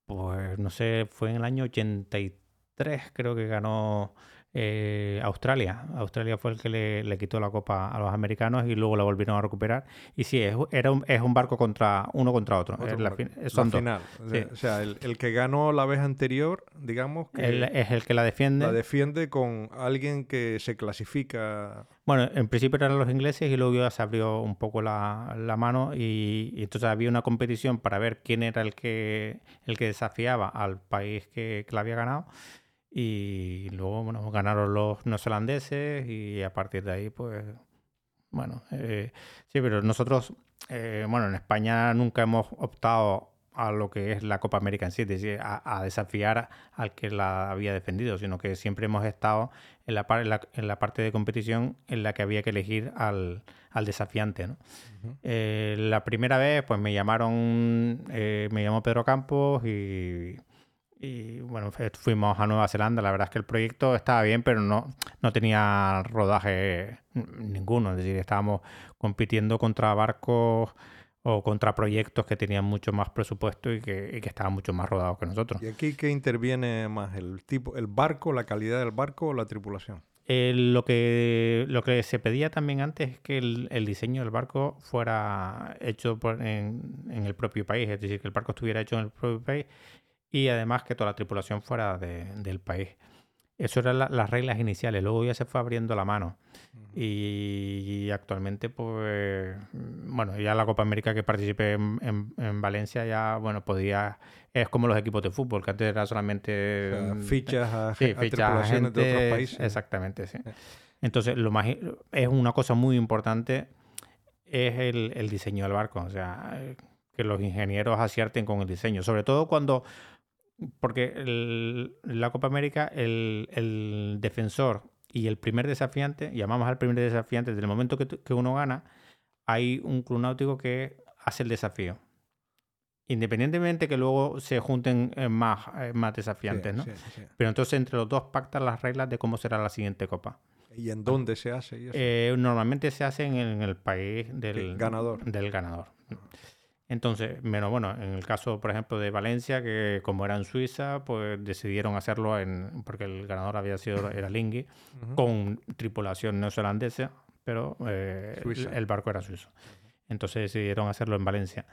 pues no sé, fue en el año 83 creo que ganó eh, Australia. Australia fue el que le, quitó la copa a los americanos y luego la volvieron a recuperar. Y sí, es, era un, es un barco contra uno contra otro. es la, final. O sea, el, que ganó la vez anterior, digamos que... es el que la defiende. La defiende con alguien que se clasifica... Bueno, en principio eran los ingleses y luego ya se abrió un poco la, mano y, entonces había una competición para ver quién era el que, el que desafiaba al país que, que la había ganado. Y luego, bueno, ganaron los neozelandeses y a partir de ahí, pues, bueno, eh, sí, pero nosotros, eh, bueno, en España nunca hemos optado a lo que es la Copa América en sí, es decir, a, desafiar al que la había defendido, sino que siempre hemos estado en la, en la, parte de competición en la que había que elegir al, desafiante. ¿no? Eh, la primera vez, pues me llamaron, me llamó Pedro Campos y y bueno, fuimos a Nueva Zelanda. La verdad es que el proyecto estaba bien, pero no, no tenía rodaje ninguno. Es decir, estábamos compitiendo contra barcos o contra proyectos que tenían mucho más presupuesto y que, estaban mucho más rodados que nosotros. ¿Y aquí qué interviene más? ¿El tipo, el barco, la calidad del barco o la tripulación? Eh, lo, que, lo que se pedía también antes es que el, diseño del barco fuera hecho en, en, el propio país, es decir, que el barco estuviera hecho en el propio país y además que toda la tripulación fuera del país. Eso eran las reglas iniciales, luego ya se fue abriendo la mano. y, actualmente, pues, bueno, ya la Copa América que participé en, Valencia ya, bueno, podía, es como los equipos de fútbol, que antes era solamente... fichas a, tripulaciones de otros países. Exactamente, sí. Entonces, lo más, es una cosa muy importante, es el, el diseño del barco, o sea, que los ingenieros acierten con el diseño, sobre todo cuando porque el, la Copa América, el, defensor y el primer desafiante, llamamos al primer desafiante, desde el momento que, uno gana, hay un club náutico que hace el desafío. Independientemente que luego se junten eh, más, eh, más desafiantes, ¿no? Pero entonces entre los dos pactan las reglas de cómo será la siguiente copa. ¿Y en dónde se hace? Eh, normalmente se hace en el, país del ganador. Del ganador. Ah. Entonces, menos bueno, en el caso, por ejemplo, de Valencia, que como era en Suiza, pues decidieron hacerlo en, porque el ganador había sido, era Lingui, con tripulación neozelandesa, pero eh, el, barco era suizo. Entonces decidieron hacerlo en Valencia.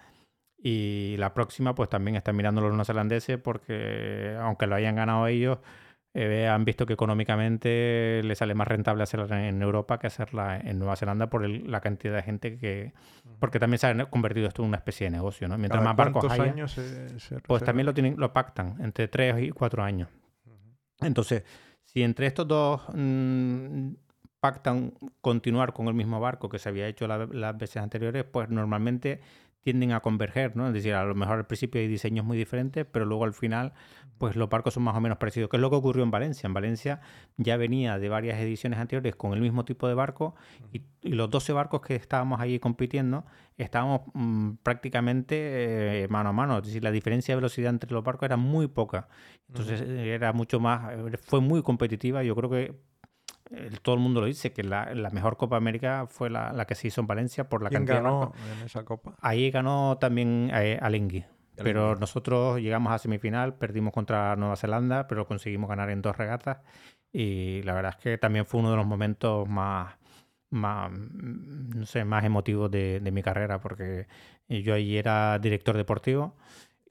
Y la próxima, pues también están mirando los neozelandeses porque, aunque lo hayan ganado ellos, eh, han visto que económicamente les sale más rentable hacerla en Europa que hacerla en Nueva Zelanda por la cantidad de gente que... Porque también se ha convertido esto en una especie de negocio, ¿no? Mientras más barcos haya, años pues también lo, tienen, lo pactan entre 3 y 4 años. Entonces, si entre estos dos mm, pactan continuar con el mismo barco que se había hecho las veces anteriores, pues normalmente tienden a converger, ¿no? Es decir, a lo mejor al principio hay diseños muy diferentes, pero luego al final, pues los barcos son más o menos parecidos. ¿Qué es lo que ocurrió en Valencia? En Valencia ya venía de varias ediciones anteriores con el mismo tipo de barco y, los 12 barcos que estábamos ahí compitiendo estábamos mm, prácticamente eh, mano a mano. Es decir, la diferencia de velocidad entre los barcos era muy poca. Entonces era mucho más, fue muy competitiva. Yo creo que todo el mundo lo dice, que la, mejor Copa América fue la, que se hizo en Valencia por la ¿Quién cantidad ganó en esa Copa? Ahí ganó también eh. Pero nosotros llegamos a semifinal, perdimos contra Nueva Zelanda, pero conseguimos ganar en dos regatas. Y la verdad es que también fue uno de los momentos más, más, no sé, más emotivos de, de mi carrera, porque yo allí era director deportivo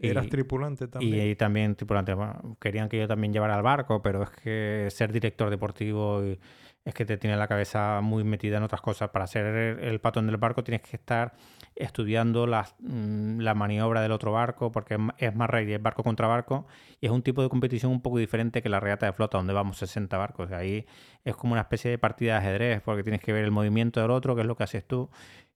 ¿Eras tripulante también? Y, también tripulante. querían que yo también llevara al barco, pero es que ser director deportivo es que te tiene la cabeza muy metida en otras cosas. Para ser el, patón del barco tienes que estar estudiando la, mm, la maniobra del otro barco, porque es más rey, es barco contra barco, y es un tipo de competición un poco diferente que la regata de flota, donde vamos 60 barcos. Ahí es como una especie de partida de ajedrez, porque tienes que ver el movimiento del otro, que es lo que haces tú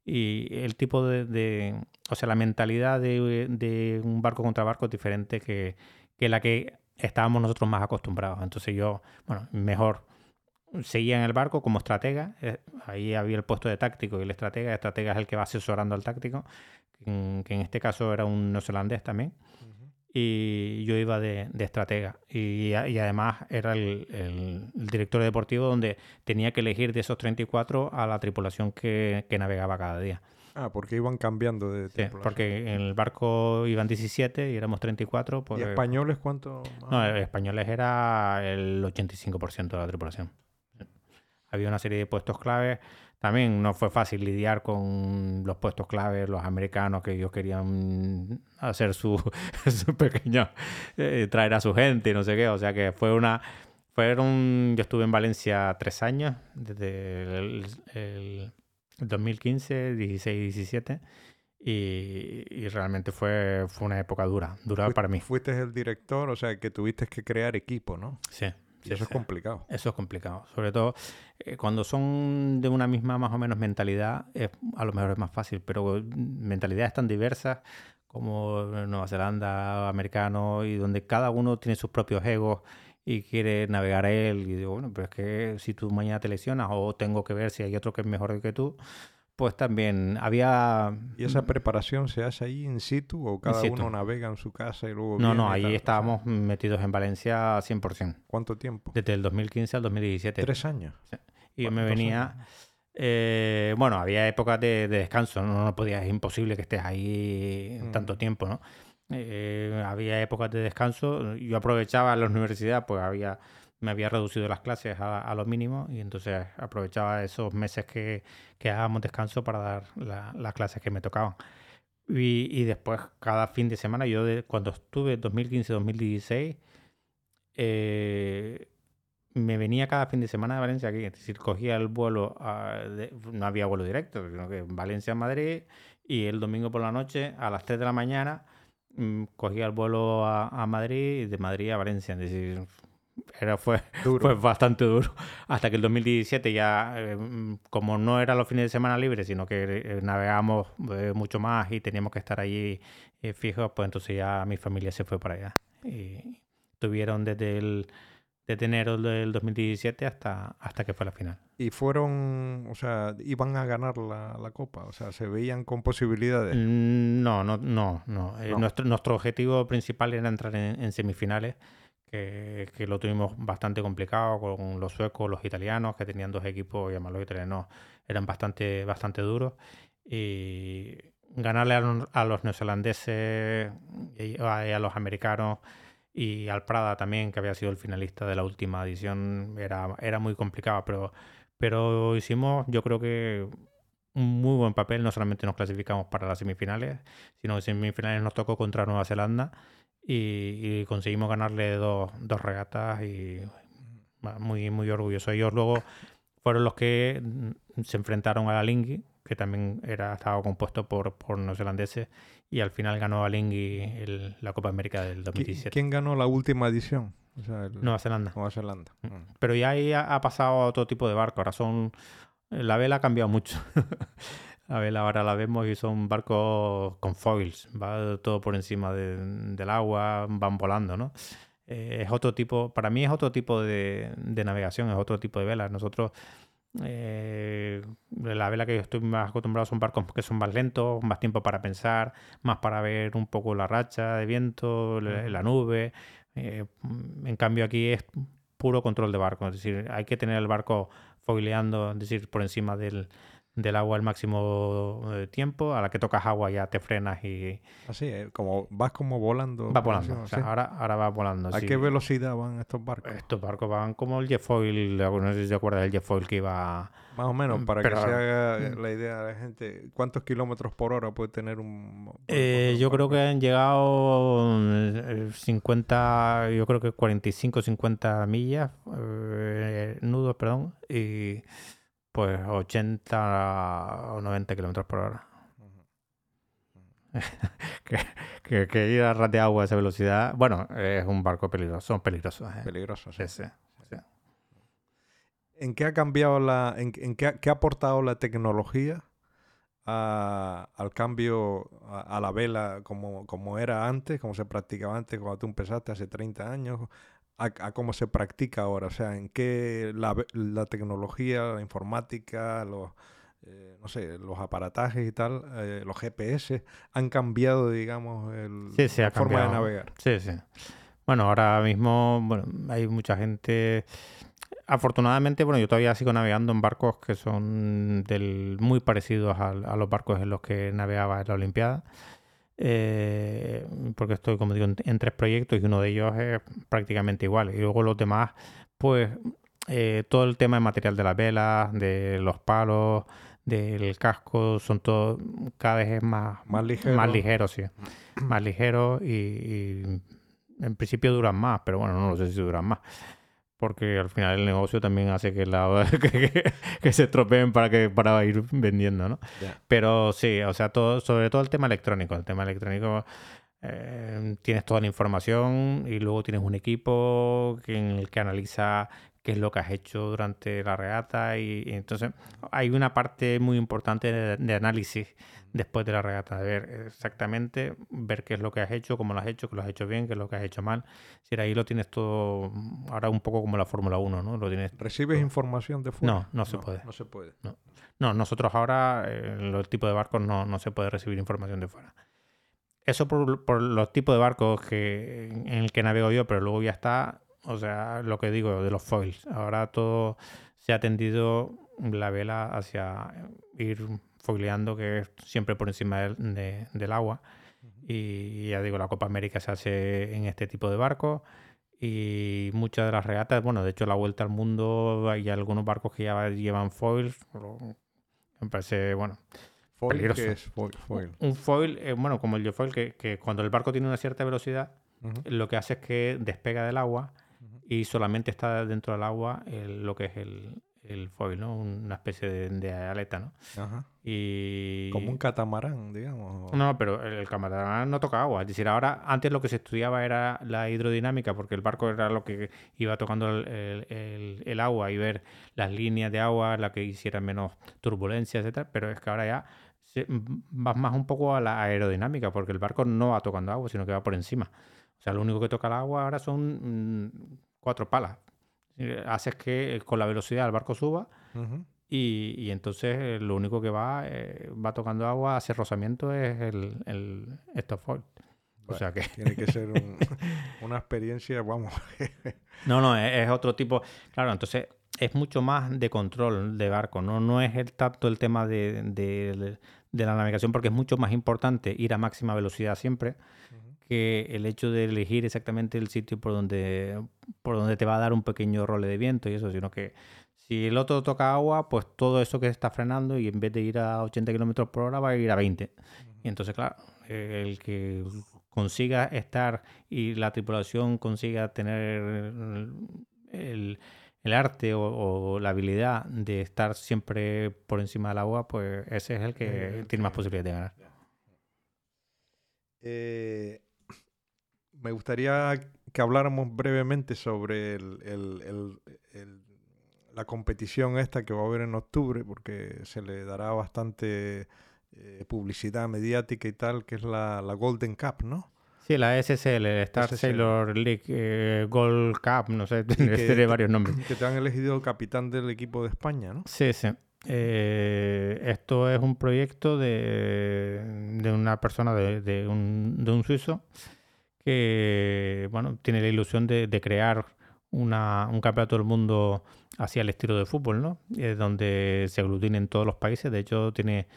y el tipo de, o sea, la mentalidad de, un barco contra barco es diferente que, la que estábamos nosotros más acostumbrados. Entonces yo, bueno, mejor seguía en el barco como estratega, eh, ahí había el puesto de táctico y el estratega, el estratega es el que va asesorando al táctico, que en, este caso era un neozelandés también y yo iba de, estratega. Y, además era el, director deportivo donde tenía que elegir de esos 34 a la tripulación que, navegaba cada día. Ah, porque iban cambiando de sí, porque en el barco iban 17 y éramos 34. ¿Y españoles cuánto? No, españoles era el 85% de la tripulación. Había una serie de puestos claves también no fue fácil lidiar con los puestos clave, los americanos que ellos querían hacer su, su pequeño, eh, traer a su gente y no sé qué. O sea que fue una, fueron, yo estuve en Valencia tres años, desde el, 2015, 16, 17. Y, y, realmente fue, fue una época dura, dura para mí. Fuiste el director, o sea, que tuviste que crear equipo, ¿no? Sí, eso es complicado. Eso es complicado. Sobre todo eh, cuando son de una misma más o menos mentalidad, a lo mejor es más fácil, pero mentalidades tan diversas como Nueva Zelanda, americano, y donde cada uno tiene sus propios egos y quiere navegar a él. Y digo, bueno, pero es que si tú mañana te lesionas o tengo que ver si hay otro que es mejor que tú, pues también había... ¿Y esa preparación se hace ahí in situ o cada uno navega en su casa y luego... No, no, ahí estábamos metidos en Valencia 100%. ¿Cuánto tiempo? Desde el 2015 al 2017. ¿Tres años? Y yo me venía... Eh, bueno, había épocas de, descanso, ¿no? no podías, es imposible que estés ahí tanto mm. tiempo, ¿no? Eh, había épocas de descanso, yo aprovechaba la universidad, pues había me había reducido las clases a, lo mínimo y entonces aprovechaba esos meses que, que hábamos descanso para dar las clases que me tocaban. Y, después, cada fin de semana, yo de, cuando estuve 2015-2016, eh, me venía cada fin de semana de Valencia aquí. Es decir, cogía el vuelo, no había vuelo directo, sino que Valencia-Madrid y el domingo por la noche a las 3 de la mañana mm, cogía el vuelo a, a Madrid y de Madrid a Valencia. Es decir, era, fue, fue bastante duro. Hasta que el 2017 ya, eh, como no era los fines de semana libres, sino que eh, navegamos eh, mucho más y teníamos que estar allí fijos, pues entonces ya mi familia se fue para allá. Y tuvieron desde el desde enero del 2017 hasta, hasta que fue la final. ¿Y fueron, o sea, iban a ganar la, la Copa? O sea, ¿se veían con posibilidades? Mm, no, no, no, no. Nuestro, nuestro objetivo principal era entrar en, en semifinales que, lo tuvimos bastante complicado con los suecos, los italianos, que tenían dos equipos, y además los italianos eran bastante, bastante duros. Y ganarle a, los neozelandeses y a, los americanos y al Prada también, que había sido el finalista de la última edición, era, era muy complicado, pero, pero hicimos, yo creo que un muy buen papel, no solamente nos clasificamos para las semifinales, sino que en semifinales nos tocó contra Nueva Zelanda y, conseguimos ganarle dos, dos regatas y muy, muy orgulloso. Ellos luego fueron los que mm, se enfrentaron a la Lingui, que también era, estaba compuesto por, por neozelandeses, y al final ganó a Lingui la Copa América del 2017. ¿Quién ganó la última edición? Nueva Zelanda. Nueva Zelanda. Mm. Mm. Pero ya ahí ha, pasado a otro tipo de barco. Ahora son. La vela ha cambiado mucho. la vela ahora la vemos y son barcos con foils. Va todo por encima del agua, van volando, ¿no? Eh, es otro tipo. Para mí es otro tipo de, de navegación, es otro tipo de vela. Nosotros eh, la vela que yo estoy más acostumbrado son barcos que son más lentos, más tiempo para pensar, más para ver un poco la racha de viento, la, nube. Eh, en cambio aquí es puro control de barco, es decir, hay que tener el barco foileando, es decir, por encima del, del agua el máximo eh, tiempo, a la que tocas agua ya te frenas y... Así, eh, como vas como volando. Va volando, o sea, ahora, ahora va volando. ¿A qué velocidad van estos barcos? Estos barcos van como el Jetfoil, no sé si te acuerdas del Jetfoil que iba... Más o menos, para que se haga mm. la idea de la gente, ¿cuántos kilómetros por hora puede tener un... Eh, yo creo que han llegado 50, yo creo que 45, 50 millas, nudos, perdón, y pues 80 o 90 kilómetros por hora. que, ir a ras de agua a esa velocidad, bueno, es un barco peligroso, son peligrosos. ¿eh? Peligrosos, sí. ¿En qué ha cambiado la, en, qué, ha, aportado la tecnología al cambio a, la vela como, como era antes, como se practicaba antes cuando tú empezaste hace 30 años? A, cómo se practica ahora, o sea, en qué la, la tecnología, la informática, los, eh, no sé, los aparatajes y tal, eh, los GPS han cambiado, digamos, el, la forma de navegar. Sí, sí. Bueno, ahora mismo bueno, hay mucha gente. Afortunadamente, bueno, yo todavía sigo navegando en barcos que son del, muy parecidos a, a los barcos en los que navegaba en la Olimpiada. Eh, porque estoy, como digo, en, tres proyectos y uno de ellos es prácticamente igual. Y luego los demás, pues eh, todo el tema de material de las velas, de los palos, del casco, son todo cada vez es más, más ligero. Más ligero, sí. más ligero y, y, en principio duran más, pero bueno, no lo sé si duran más porque al final el negocio también hace que, la, que, se estropeen para, que, para ir vendiendo, ¿no? Pero sí, o sea, todo, sobre todo el tema electrónico. El tema electrónico, eh, tienes toda la información y luego tienes un equipo en el que analiza qué es lo que has hecho durante la regata y, entonces hay una parte muy importante de análisis después de la regata, de ver exactamente, ver qué es lo que has hecho, cómo lo has hecho, que lo has hecho bien, qué es lo que has hecho mal. Si ahí lo tienes todo, ahora un poco como la Fórmula 1, ¿no? Lo tienes ¿Recibes información de fuera? No, no se puede. No se puede. No, nosotros ahora, en los tipos de barcos, no, no se puede recibir información de fuera. Eso por, por los tipos de barcos que, en el que navego yo, pero luego ya está, o sea, lo que digo de los foils. Ahora todo se ha tendido la vela hacia ir foileando, que es siempre por encima del, agua. Y ya digo, la Copa América se hace en este tipo de barcos. Y muchas de las regatas, bueno, de hecho la vuelta al mundo hay algunos barcos que ya llevan foils. Me parece, bueno, peligroso. es foil? Un foil, eh, bueno, como el foil, que, que, cuando el barco tiene una cierta velocidad, lo que hace es que despega del agua y solamente está dentro del agua lo que es el, el foil, ¿no? Una especie de, aleta, ¿no? Ajá. Y... Como un catamarán, digamos. No, pero el catamarán no toca agua. Es decir, ahora, antes lo que se estudiaba era la hidrodinámica, porque el barco era lo que iba tocando el, agua y ver las líneas de agua, la que hiciera menos turbulencia, etcétera. Pero es que ahora ya vas más un poco a la aerodinámica, porque el barco no va tocando agua, sino que va por encima. O sea, lo único que toca el agua ahora son mm, cuatro palas, eh, haces que eh, con la velocidad el barco suba y, entonces eh, lo único que va, va tocando agua, hace rozamiento es el, el stop o sea que... Tiene que ser una experiencia, vamos. no, no, es, otro tipo. Claro, entonces es mucho más de control de barco, no, no es el tanto el tema de, de, la navegación, porque es mucho más importante ir a máxima velocidad siempre que el hecho de elegir exactamente el sitio por donde, por donde te va a dar un pequeño role de viento y eso, sino que si el otro toca agua, pues todo eso que está frenando y en vez de ir a 80 kilómetros por hora va a ir a 20. Y entonces, claro, el que consiga estar y la tripulación consiga tener el, arte o, la habilidad de estar siempre por encima del agua, pues ese es el que tiene más posibilidades de ganar. Eh, me gustaría que habláramos brevemente sobre la competición esta que va a haber en octubre, porque se le dará bastante eh, publicidad mediática y tal, que es la, Golden Cup, ¿no? Sí, la SSL, Star Sailor League eh, Gold Cup, no sé, tiene varios nombres. Que te han elegido capitán del equipo de España, ¿no? Sí, sí. Eh, esto es un proyecto de, una persona, de, un, de un suizo, que bueno, tiene la ilusión de, crear una, un campeonato del mundo hacia el estilo de fútbol, ¿no? donde se aglutinen todos los países. De hecho, tiene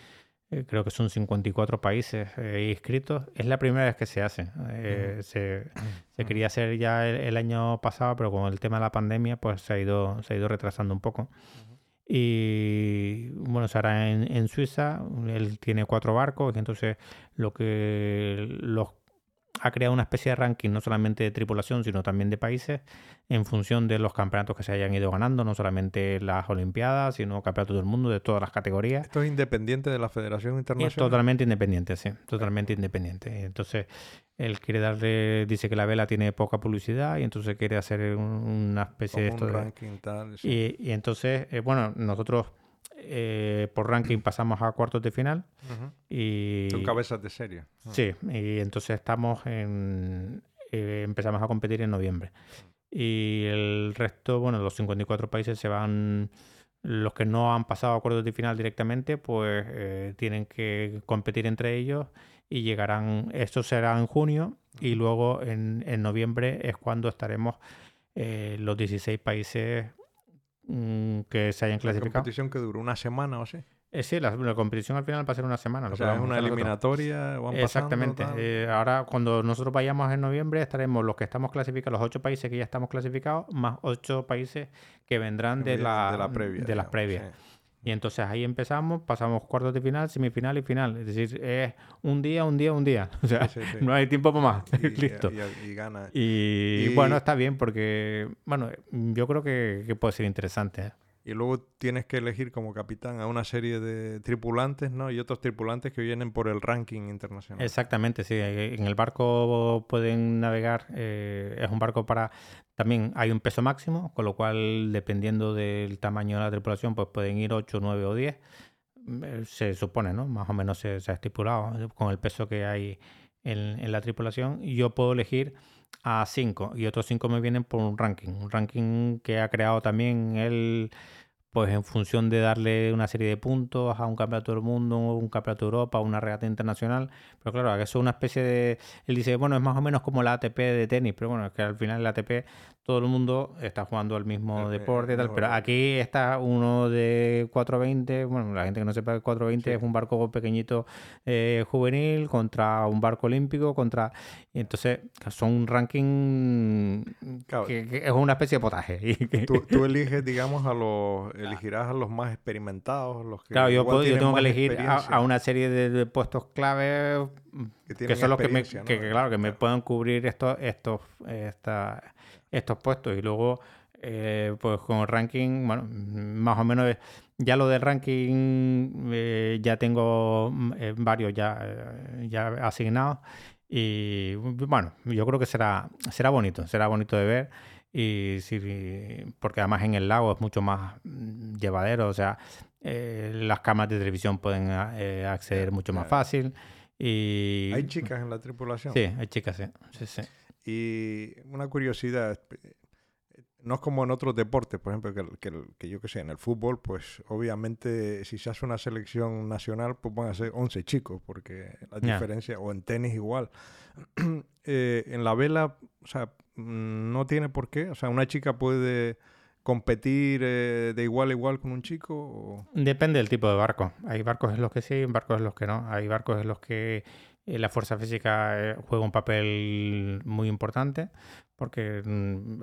eh, creo que son 54 países eh, inscritos. Es la primera vez que se hace. Eh, se, quería hacer ya el, año pasado, pero con el tema de la pandemia, pues se ha ido, se ha ido retrasando un poco. Y bueno, se hará en, en Suiza. Él tiene cuatro barcos, entonces lo que los ha creado una especie de ranking no solamente de tripulación, sino también de países, en función de los campeonatos que se hayan ido ganando, no solamente las Olimpiadas, sino campeonatos del mundo de todas las categorías. ¿Esto es independiente de la Federación Internacional? Es totalmente independiente, sí, totalmente independiente. Entonces, él quiere darle, dice que la vela tiene poca publicidad y entonces quiere hacer una especie de esto. Un ranking tal. Y, entonces, eh, bueno, nosotros eh, por ranking pasamos a cuartos de final. y Son cabezas de serie. Ah. Sí, y entonces estamos en. Eh, empezamos a competir en noviembre. Y el resto, bueno, los 54 países se van. Los que no han pasado a cuartos de final directamente, pues eh, tienen que competir entre ellos y llegarán. Esto será en junio y luego en, en noviembre es cuando estaremos los 16 países Mm, que se hayan clasificado. ¿La competición que duró una semana o así? Eh, sí, la, competición al final va a ser una semana. O sea, es una eliminatoria. Exactamente. Eh, ahora, cuando nosotros vayamos en noviembre, estaremos los que estamos clasificados, los ocho países que ya estamos clasificados, más ocho países que vendrán de, la, previa, de las previas. Y entonces ahí empezamos, pasamos cuartos de final, semifinal y final. Es decir, es un día, un día, un día. O sea, no hay tiempo para más. Y, Listo. Y, gana. Y, bueno, está bien porque, bueno, yo creo que, puede ser interesante. ¿eh? Y luego tienes que elegir como capitán a una serie de tripulantes, ¿no? Y otros tripulantes que vienen por el ranking internacional. Exactamente, sí. En el barco pueden navegar, eh, es un barco para también hay un peso máximo, con lo cual, dependiendo del tamaño de la tripulación, pues pueden ir 8, 9 o 10. Eh, se supone, ¿no? Más o menos se, ha estipulado eh, con el peso que hay en, la tripulación. Y yo puedo elegir a 5 y otros 5 me vienen por un ranking. Un ranking que ha creado también el pues en función de darle una serie de puntos a un campeonato del mundo, un campeonato de Europa, una regata internacional. Pero claro, eso es una especie de... Él dice, bueno, es más o menos como la ATP de tenis, pero bueno, es que al final la ATP todo el mundo está jugando al mismo deporte y tal, pero aquí está uno de 420, bueno, la gente que no sepa que 420 es un barco pequeñito eh, juvenil contra un barco olímpico, contra... Y entonces son un ranking que, es una especie de potaje. tú, eliges, digamos, a los... elegirás a los más experimentados, los que... Claro, yo, tengo que elegir a, una serie de, puestos clave que, son los que me, que, claro, que me puedan cubrir estos, estos, esta estos puestos. Y luego, eh, pues con el ranking, bueno, más o menos ya lo del ranking eh, ya tengo mm, eh, varios ya, ya asignados. Y bueno, yo creo que será, será bonito, será bonito de ver. Y sí, porque además en el lago es mucho más mm, llevadero, o sea, las cámaras de televisión pueden acceder mucho más fácil. Y... ¿Hay chicas en la tripulación? Sí, hay chicas, sí. sí, sí. Y una curiosidad, no es como en otros deportes, por ejemplo, que, que, yo que sé, en el fútbol, pues obviamente si se hace una selección nacional, pues van a ser 11 chicos, porque la diferencia, o en tenis igual. Eh, en la vela, o sea, no tiene por qué, o sea, una chica puede competir eh, de igual a igual con un chico? Depende del tipo de barco. Hay barcos en los que sí, barcos en los que no. Hay barcos en los que eh, la fuerza física eh, juega un papel muy importante porque mm,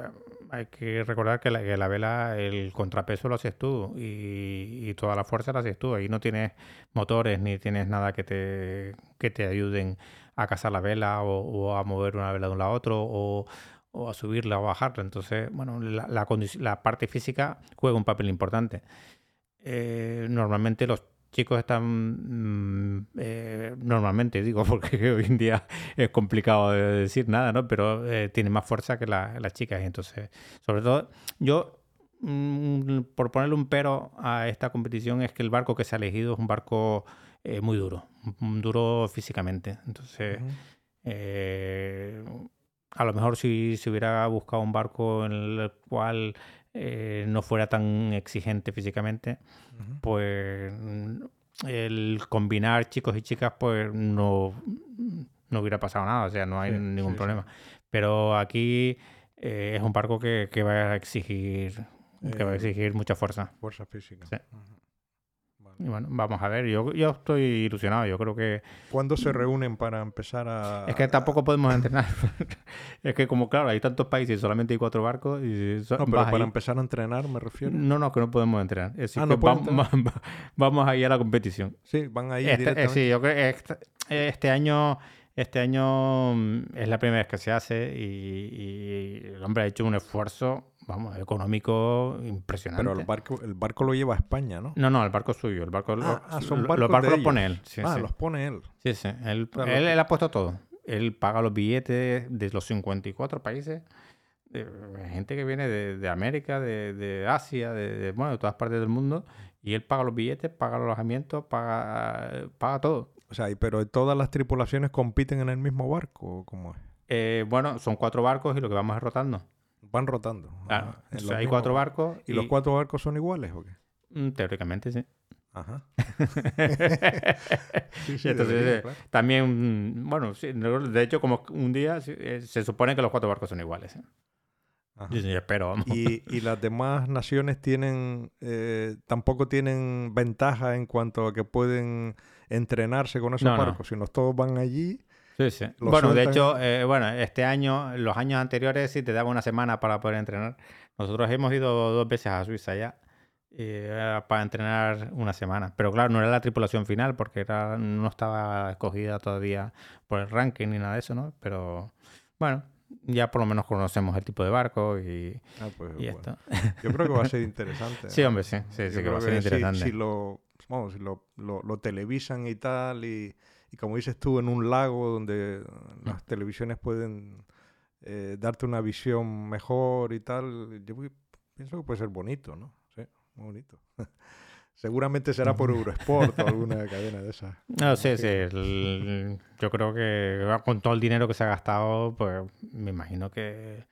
hay que recordar que la, vela, el contrapeso lo haces tú y, toda la fuerza la haces tú. Ahí no tienes motores ni tienes nada que te, que te ayuden a cazar la vela o, a mover una vela de un lado a otro o, a subirla o a bajarla. Entonces, bueno, la, la, parte física juega un papel importante. Eh, normalmente los chicos están mm, eh, normalmente, digo, porque hoy en día es complicado de decir nada, ¿no? Pero eh, tienen más fuerza que las chicas. Y entonces, sobre todo, yo, mm, por ponerle un pero a esta competición, es que el barco que se ha elegido es un barco eh, muy duro, duro físicamente. Entonces, a lo mejor si se hubiera buscado un barco en el cual eh, no fuera tan exigente físicamente, pues el combinar chicos y chicas, pues no, no hubiera pasado nada, o sea, no hay ningún problema. Pero aquí eh, es un barco que, que, va a exigir que va a eh, exigir mucha fuerza. Fuerza física. Y bueno, vamos a ver, yo, yo estoy ilusionado, yo creo que... ¿Cuándo se reúnen para empezar a...? Es que tampoco podemos entrenar. es que como, claro, hay tantos países y solamente hay cuatro barcos y... no, pero para empezar a entrenar me refiero. No, no, que no podemos entrenar. Es ah, no vamos, vamos a ir a la competición. Sí, van a ir este, eh, sí, yo creo que este, año... Este año mm, es la primera vez que se hace y, y el hombre ha hecho un esfuerzo vamos, económico impresionante. Pero el barco, el barco lo lleva a España, ¿no? No, no, el barco es suyo. El barco, ah, ah son los barcos los pone él. ah, los pone él. Sí, sí. Él, él, ha puesto todo. Él paga los billetes de los 54 países. De gente que viene de, América, de, Asia, de, bueno, de todas partes del mundo. Y él paga los billetes, paga los alojamientos, paga, paga todo. O sea, pero todas las tripulaciones compiten en el mismo barco, ¿cómo es? Eh, bueno, son cuatro barcos y lo que vamos es rotando. Van rotando. Ah, hay cuatro barcos. ¿Y, los cuatro barcos son iguales o qué? Mm, teóricamente sí. Ajá. Entonces, también, bueno, de hecho, como un día eh, se supone que los cuatro barcos son iguales. ¿eh? espero. ¿Y, ¿Y, las demás naciones tienen, eh, tampoco tienen ventaja en cuanto a que pueden entrenarse con esos barcos, Si sino todos van allí Sí, sí. Bueno, de hecho, eh, bueno, este año, los años anteriores sí te daba una semana para poder entrenar. Nosotros hemos ido dos veces a Suiza ya eh, para entrenar una semana. Pero claro, no era la tripulación final porque era, no estaba escogida todavía por el ranking ni nada de eso, ¿no? Pero bueno, ya por lo menos conocemos el tipo de barco y, ah, pues, esto. Yo creo que va a ser interesante. sí, hombre, sí, sí, sí que va a ser interesante. Si, lo, vamos, si lo, lo televisan y tal y y como dices tú, en un lago donde las televisiones pueden eh, darte una visión mejor y tal, yo pienso que puede ser bonito, ¿no? Sí, muy bonito. Seguramente será por Eurosport o alguna cadena de esas. No, sí, sí. yo creo que con todo el dinero que se ha gastado, pues me imagino que,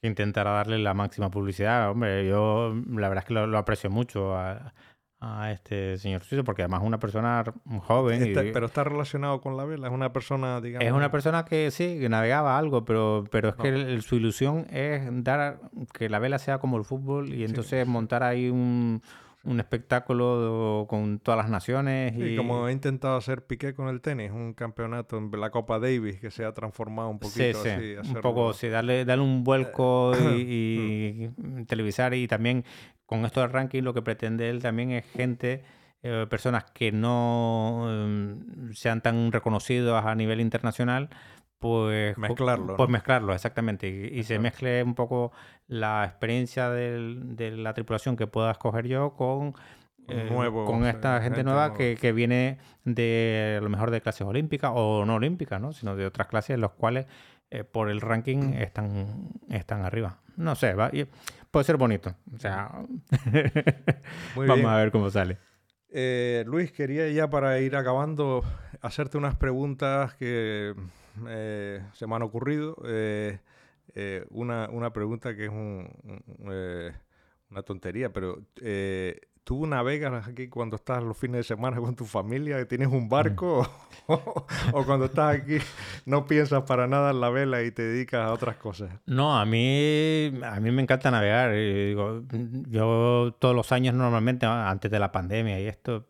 intentará darle la máxima publicidad. Hombre, yo la verdad es que lo, lo aprecio mucho a, a este señor suizo, porque además es una persona joven. Pero está relacionado con la vela, es una persona, digamos. Es una persona que sí, que navegaba algo, pero, pero es que su ilusión es dar que la vela sea como el fútbol y entonces montar ahí un, un espectáculo con todas las naciones. Y... como ha intentado hacer Piqué con el tenis, un campeonato en la Copa Davis que se ha transformado un poquito sí, sí. Un poco, sí, darle, darle un vuelco y, televisar y también con esto del ranking lo que pretende él también es gente... Eh, personas que no em, sean tan reconocidas a nivel internacional, pues mezclarlo. Pues mezclarlo, exactamente. Y, se mezcle un poco la experiencia de la tripulación que pueda escoger yo con, eh, con esta gente, nueva que, que, viene de a lo mejor de clases olímpicas o no olímpicas, ¿no? sino de otras clases en las cuales eh, por el ranking están, están arriba. No sé, va, puede ser bonito. O sea, vamos a ver cómo sale. Eh, Luis, quería ya para ir acabando hacerte unas preguntas que eh, se me han ocurrido. Eh, una, una, pregunta que es un, una tontería, pero eh, ¿tú navegas aquí cuando estás los fines de semana con tu familia, tienes un barco? Mm. o, cuando estás aquí no piensas para nada en la vela y te dedicas a otras cosas? No, a mí, a mí me encanta navegar. Digo, yo todos los años normalmente, antes de la pandemia y esto,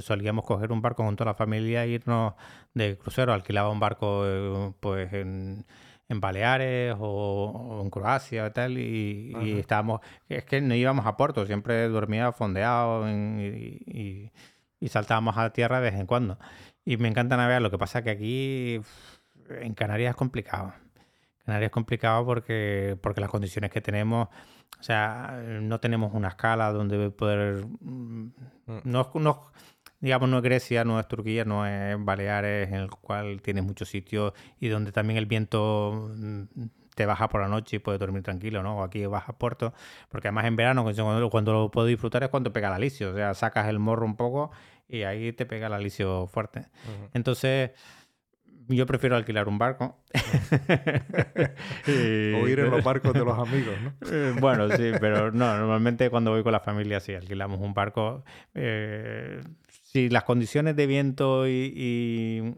solíamos coger un barco con toda la familia e irnos de crucero. Alquilaba un barco pues en en Baleares o, en Croacia y tal, y, estábamos, es que no íbamos a puerto, siempre dormía fondeado y, saltábamos a tierra de vez en cuando. Y me encanta navegar, lo que pasa que aquí en Canarias es complicado. Canarias es complicado porque, porque las condiciones que tenemos, o sea, no tenemos una escala donde poder... Mm, mm. No, no, digamos, no es Grecia, no es Turquía, no es Baleares, en el cual tienes muchos sitios y donde también el viento mm, te baja por la noche y puedes dormir tranquilo, ¿no? O aquí bajas puerto, porque además en verano, cuando, lo puedo disfrutar es cuando pega el alisio, o sea, sacas el morro un poco y ahí te pega el alisio fuerte. Entonces, yo prefiero alquilar un barco. o ir en los barcos de los amigos, ¿no? Eh, bueno, sí, pero no, normalmente cuando voy con la familia sí, alquilamos un barco. Eh, si las condiciones de viento y,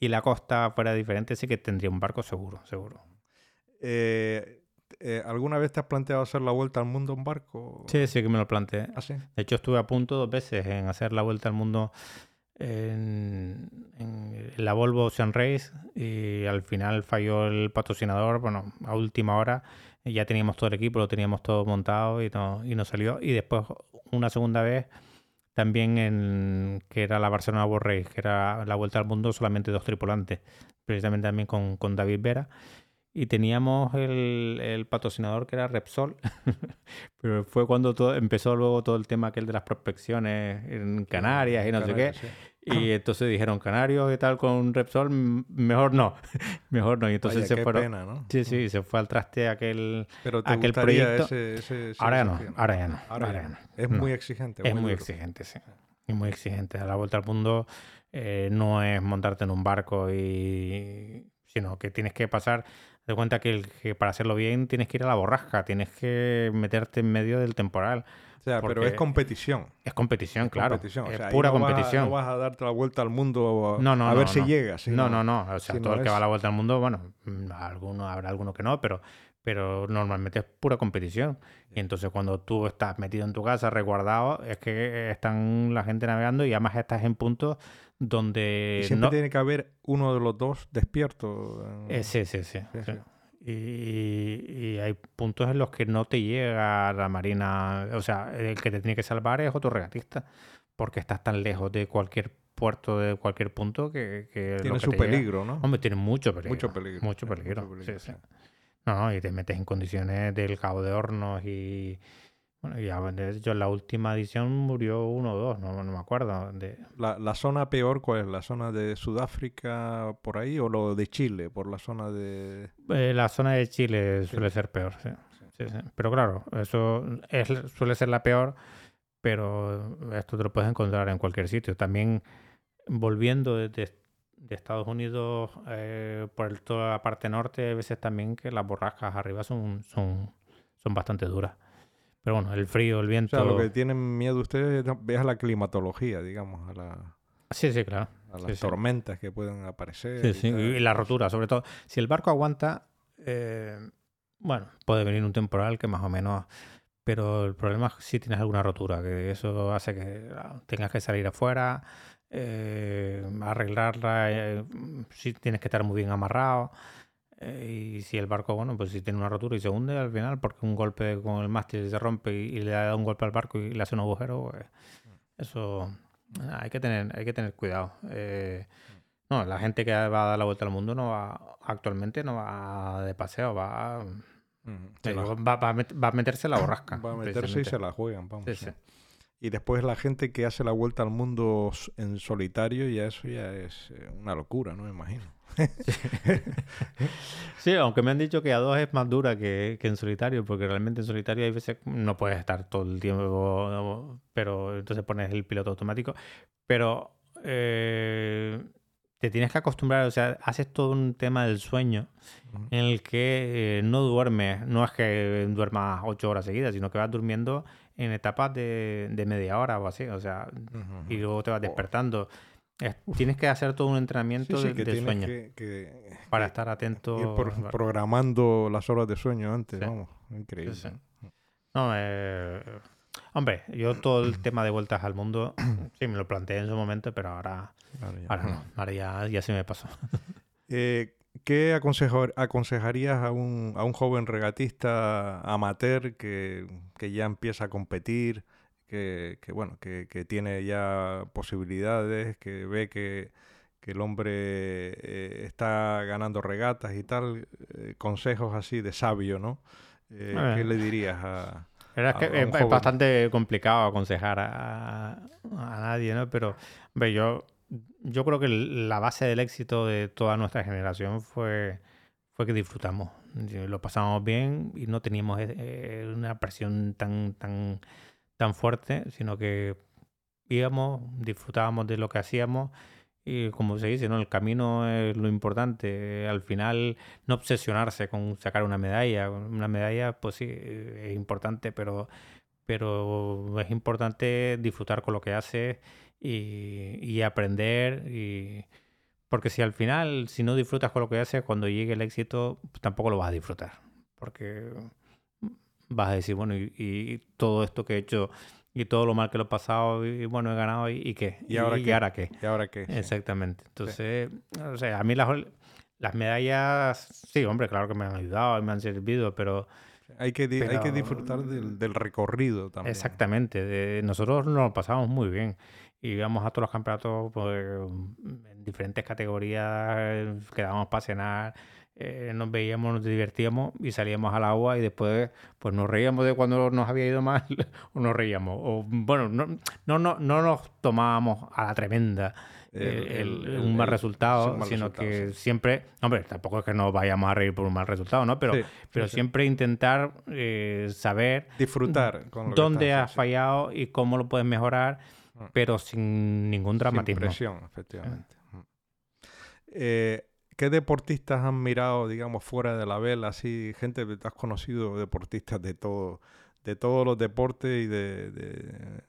la costa fuera diferente, sí que tendría un barco seguro, seguro. Eh, ¿Alguna vez te has planteado hacer la vuelta al mundo en barco? Sí, sí que me lo planteé. ¿Ah, sí? De hecho, estuve a punto dos veces en hacer la vuelta al mundo en, la Volvo Ocean Race y al final falló el patrocinador, bueno, a última hora ya teníamos todo el equipo, lo teníamos todo montado y no, y no salió. Y después una segunda vez también en que era la Barcelona Race, que era la vuelta al mundo solamente dos tripulantes, precisamente también con, con David Vera. Y teníamos el, patrocinador que era Repsol, pero fue cuando todo, empezó luego todo el tema aquel de las prospecciones en Canarias y no sé qué. Y entonces dijeron Canarios y tal con Repsol, mejor no, mejor no. Y entonces se fueron. ¿no? Sí, sí, se fue al traste aquel, pero aquel proyecto. ahora, ya no, ahora ya no, ahora ya no. Es muy exigente. Es muy, exigente, sí. Es muy exigente. A la vuelta al mundo eh, no es montarte en un barco y sino que tienes que pasar de cuenta que, para hacerlo bien tienes que ir a la borrasca, tienes que meterte en medio del temporal. Sea, pero es competición. Es competición, claro. es pura competición. no vas a darte la vuelta al mundo a, ver si llegas. no, no, no. O sea, todo el que va a la vuelta al mundo, bueno, mm, alguno, habrá alguno que no, pero, pero normalmente es pura competición. Y entonces cuando tú estás metido en tu casa, resguardado, es que están la gente navegando y además estás en puntos donde... siempre tiene que haber uno de los dos despierto. Eh, sí, sí, sí. Y, hay puntos en los que no te llega la marina, o sea, el que te tiene que salvar es otro regatista, porque estás tan lejos de cualquier puerto, de cualquier punto que... tiene su peligro, ¿no? Hombre, tiene mucho peligro. Mucho peligro. Mucho peligro. Sí, sí. No, no, y te metes en condiciones del cabo de hornos y bueno, ya de hecho en la última edición murió uno o dos, no, me acuerdo. De... La, zona peor cuál es? ¿La zona de Sudáfrica por ahí o lo de Chile, por la zona de...? Eh, la zona de Chile suele ser peor, sí. Sí, Pero claro, eso es, suele ser la peor, pero esto te lo puedes encontrar en cualquier sitio. También volviendo de, de, Estados Unidos eh, por toda la parte norte, a veces también que las borrascas arriba son, son, son bastante duras. Pero bueno, el frío, el viento. O sea, lo que tienen miedo ustedes es a la climatología, digamos, a la. Sí, sí, claro. A las tormentas que pueden aparecer. Sí, sí, y la rotura, sobre todo. Si el barco aguanta, eh, bueno, puede venir un temporal que más o menos. Pero el problema es si tienes alguna rotura, que eso hace que ah, tengas que salir afuera, eh, arreglarla, eh, si tienes que estar muy bien amarrado. Eh, y si el barco, bueno, pues si tiene una rotura y se hunde al final, porque un golpe con el mástil se rompe y, le da un golpe al barco y le hace un agujero, pues, eso hay que tener, hay que tener cuidado. Eh, no, la gente que va a dar la vuelta al mundo no va, actualmente no va de paseo, va, va, va, a meterse la borrasca. Va a meterse y se la juegan, vamos. Y después la gente que hace la vuelta al mundo en solitario, ya eso ya es eh, una locura, ¿no? Me imagino. sí, aunque me han dicho que a dos es más dura que, en solitario, porque realmente en solitario hay veces no puedes estar todo el tiempo, pero entonces pones el piloto automático. Pero eh, te tienes que acostumbrar, o sea, haces todo un tema del sueño en el que eh, no duermes, no es que duermas ocho horas seguidas, sino que vas durmiendo en etapas de, media hora o así, o sea, y luego te vas despertando. tienes que hacer todo un entrenamiento de, sueño para estar atento. Ir programando las horas de sueño antes, vamos, increíble. No, eh, hombre, yo todo el tema de vueltas al mundo, sí, me lo planteé en su momento, pero ahora, ahora, no, ahora ya, se me pasó. Eh, ¿Qué aconsejarías a un, a un, joven regatista amateur que, ya empieza a competir, que, bueno, que, tiene ya posibilidades, que ve que, el hombre eh, está ganando regatas y tal? Eh, consejos así de sabio, ¿no? Eh, ¿Qué le dirías a, es que es, bastante complicado aconsejar a, a, nadie, ¿no? Pero, ve, yo yo creo que la base del éxito de toda nuestra generación fue, fue que disfrutamos. Lo pasamos bien y no teníamos eh, eh, una presión tan, tan, tan fuerte, sino que íbamos, disfrutábamos de lo que hacíamos y como se dice, ¿no? El camino es lo importante. Al final, no obsesionarse con sacar una medalla. Una medalla, pues sí, es importante, pero, pero es importante disfrutar con lo que haces y, aprender. Y... Porque si al final, si no disfrutas con lo que haces, cuando llegue el éxito, pues tampoco lo vas a disfrutar. Porque vas a decir, bueno, y, todo esto que he hecho y todo lo mal que lo he pasado y bueno, he ganado y, qué. ¿Y ahora, qué? ahora qué? ¿Y ahora qué? Exactamente. Entonces, o sea, a mí las, las medallas, sí, hombre, claro que me han ayudado y me han servido, pero... Hay que, hay que disfrutar del, del, recorrido también. Exactamente. De, nosotros nos lo pasamos muy bien y íbamos a todos los campeonatos pues, en diferentes categorías, quedábamos para cenar, eh, nos veíamos, nos divertíamos y salíamos al agua y después pues nos reíamos de cuando nos había ido mal o nos reíamos. O bueno, no, no, no, no nos tomábamos a la tremenda. Eh, un mal resultado, sino que siempre, hombre, tampoco es que nos vayamos a reír por un mal resultado, ¿no? Pero, pero siempre intentar eh, saber disfrutar con dónde has fallado y cómo lo puedes mejorar. Pero sin ningún dramatismo. Sin presión, efectivamente. Mm. Eh, ¿Qué deportistas han mirado, digamos, fuera de la vela? Así, gente, has conocido deportistas de todo, de todos los deportes y de,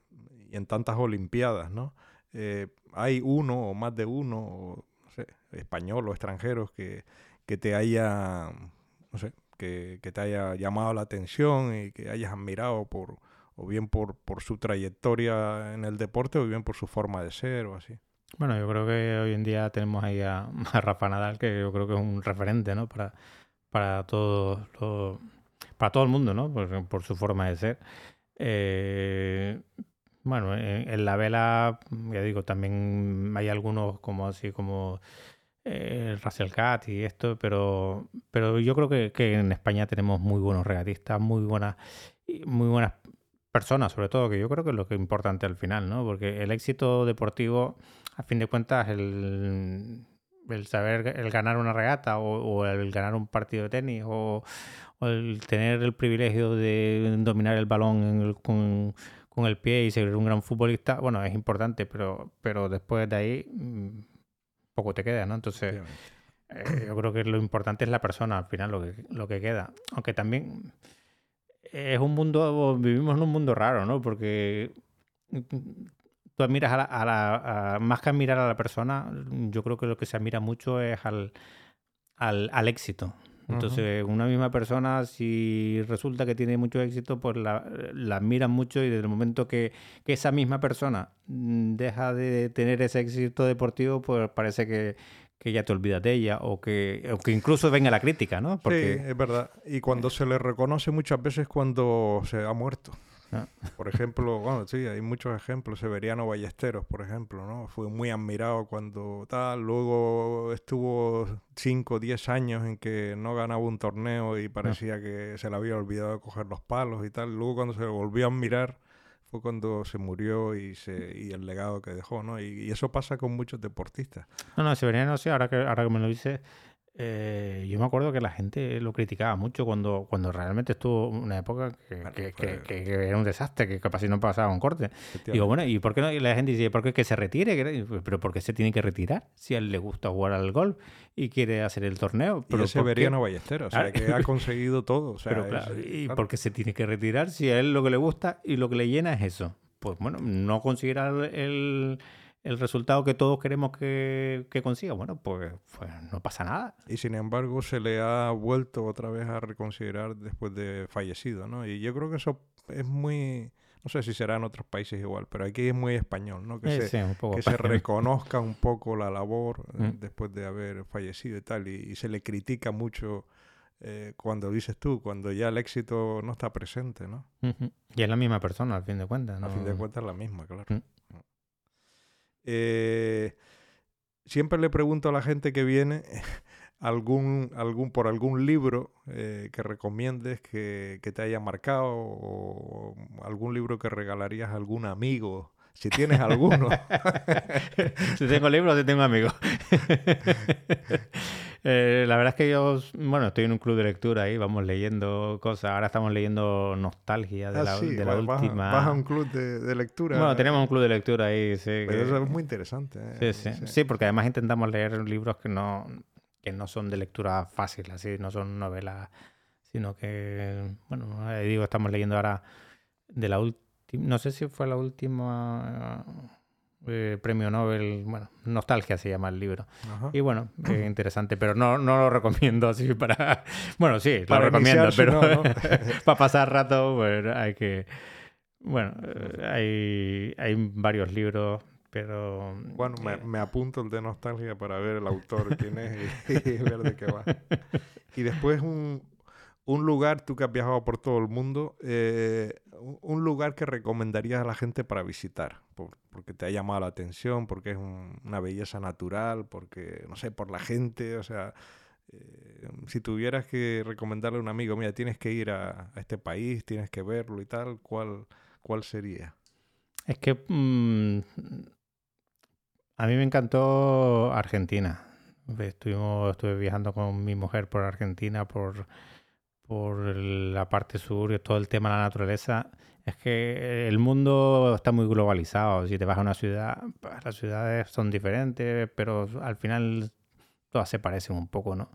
y en tantas olimpiadas, ¿no? Eh, hay uno o más de uno, no sé, español o extranjeros que, que te haya, no sé, que, que, te haya llamado la atención y que hayas admirado por, o bien por, por su trayectoria en el deporte o bien por su forma de ser o así. Bueno, yo creo que hoy en día tenemos ahí a, Rafa Nadal, que yo creo que es un referente, ¿no? Para, para todo para todo el mundo, ¿no? Por, por su forma de ser. Eh, bueno, en, la vela, ya digo, también hay algunos como así como eh, Russell Cat y esto, pero, pero yo creo que, que en España tenemos muy buenos regatistas, muy buenas, muy buenas personas, sobre todo, que yo creo que es lo que es importante al final, ¿no? Porque el éxito deportivo, a fin de cuentas, el, el saber, el ganar una regata o, el ganar un partido de tenis o, el tener el privilegio de dominar el balón con, el pie y ser un gran futbolista, bueno, es importante, pero, pero después de ahí mm, poco te queda, ¿no? Entonces, eh, yo creo que lo importante es la persona al final, lo que, lo que queda. Aunque también es un mundo, vivimos en un mundo raro, ¿no? Porque tú admiras a la, más que admirar a la persona, yo creo que lo que se admira mucho es al, al, éxito. Entonces, una misma persona, si resulta que tiene mucho éxito, pues la, la admiran mucho y desde el momento que, que, esa misma persona deja de tener ese éxito deportivo, pues parece que, que ya te olvidas de ella o que, que incluso venga la crítica, ¿no? Porque... Sí, es verdad. Y cuando se le reconoce muchas veces cuando se ha muerto. Ah. Por ejemplo, bueno, sí, hay muchos ejemplos. Severiano Ballesteros, por ejemplo, ¿no? Fue muy admirado cuando tal. Luego estuvo 5 o 10 años en que no ganaba un torneo y parecía que se le había olvidado de coger los palos y tal. Luego cuando se volvió a admirar fue cuando se murió y, se, y el legado que dejó, ¿no? Y, eso pasa con muchos deportistas. No, no, Severiano, sí, ahora que, ahora que me lo dices, Eh, yo me acuerdo que la gente lo criticaba mucho cuando, cuando realmente estuvo una época que, era un desastre, que casi no pasaba un corte. Digo, bueno, ¿y por qué no? Y la gente dice, ¿por qué que se retire? Pero ¿por qué se tiene que retirar? Si a él le gusta jugar al golf y quiere hacer el torneo. Pero ese Severiano Ballesteros, o sea, que ha conseguido todo. ¿Y por qué se tiene que retirar si a él lo que le gusta y lo que le llena es eso? Pues bueno, no conseguirá el el resultado que todos queremos que, consiga, bueno, pues, pues, no pasa nada. Y sin embargo se le ha vuelto otra vez a reconsiderar después de fallecido, ¿no? Y yo creo que eso es muy, no sé si será en otros países igual, pero aquí es muy español, ¿no? Que, se, que se reconozca un poco la labor eh, mm. después de haber fallecido y tal, y, se le critica mucho. Eh, cuando dices tú, cuando ya el éxito no está presente, ¿no? Y es la misma persona, al fin de cuentas. ¿no? A fin de cuentas es la misma, claro. Mm. Eh, siempre le pregunto a la gente que viene algún, algún, por algún libro eh, que recomiendes que, te haya marcado o algún libro que regalarías a algún amigo. Si tienes alguno. si tengo libros, si tengo amigos. Eh, la verdad es que yo, bueno, estoy en un club de lectura ahí, vamos leyendo cosas. Ahora estamos leyendo Nostalgia de, ah, la, de la última. Vas a un club de, lectura. Bueno, tenemos un club de lectura ahí, sí. Pero eso es muy interesante. ¿eh? Sí, sí, sí. porque además intentamos leer libros que no, que no son de lectura fácil, así, no son novelas, sino que, bueno, digo, estamos leyendo ahora de la última, no sé si fue la última eh, premio Nobel, bueno, Nostalgia se llama el libro. Y bueno, eh, interesante, pero no, no lo recomiendo así para... Bueno, sí, lo recomiendo, pero para pasar rato, pues hay que... Bueno, eh, hay, hay varios libros, pero... Bueno, me, apunto el de Nostalgia para ver el autor, quién es y, ver de qué va. Y después un, un lugar, tú que has viajado por todo el mundo, un lugar que recomendarías a la gente para visitar, porque te ha llamado la atención, porque es una belleza natural, porque, no sé, por la gente, o sea, eh, si tuvieras que recomendarle a un amigo, mira, tienes que ir a, este país, tienes que verlo y tal, ¿cuál, cuál sería? Es que mm, a mí me encantó Argentina. Estuvimos, estuve viajando con mi mujer por Argentina, por por la parte sur y todo el tema de la naturaleza, es que el mundo está muy globalizado. Si te vas a una ciudad, pues, las ciudades son diferentes, pero al final todas se parecen un poco, ¿no?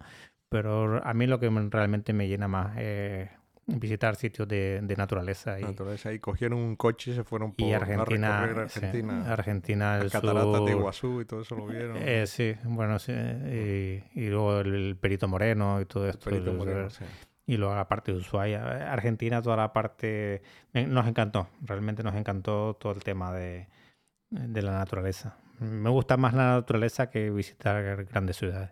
Pero a mí lo que realmente me llena más es visitar sitios de, naturaleza. Y, naturaleza. Y cogieron un coche y se fueron por y Argentina, Argentina. Argentina, el cataratas de Iguazú y todo eso lo vieron. Eh, sí, bueno, sí. Y, luego el, Perito Moreno y todo esto. Perito Moreno, sí y luego la parte de Ushuaia. Argentina, toda la parte... Nos encantó, realmente nos encantó todo el tema de, la naturaleza. Me gusta más la naturaleza que visitar grandes ciudades.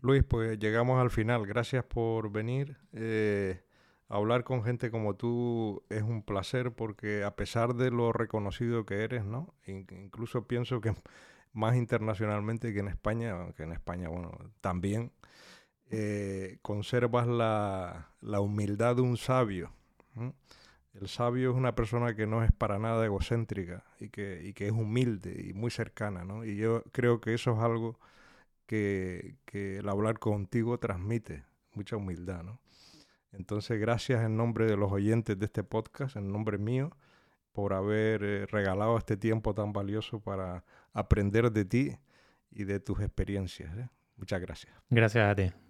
Luis, pues llegamos al final. Gracias por venir. Eh, hablar con gente como tú es un placer porque a pesar de lo reconocido que eres, ¿no? Incluso pienso que más internacionalmente que en España, aunque en España, bueno, también eh, conservas la, humildad de un sabio. El sabio es una persona que no es para nada egocéntrica y que, es humilde y muy cercana. Y yo creo que eso es algo que, el hablar contigo transmite, mucha humildad. Entonces, gracias en nombre de los oyentes de este podcast, en nombre mío, por haber eh, regalado este tiempo tan valioso para aprender de ti y de tus experiencias. ¿eh? Muchas gracias. Gracias a ti.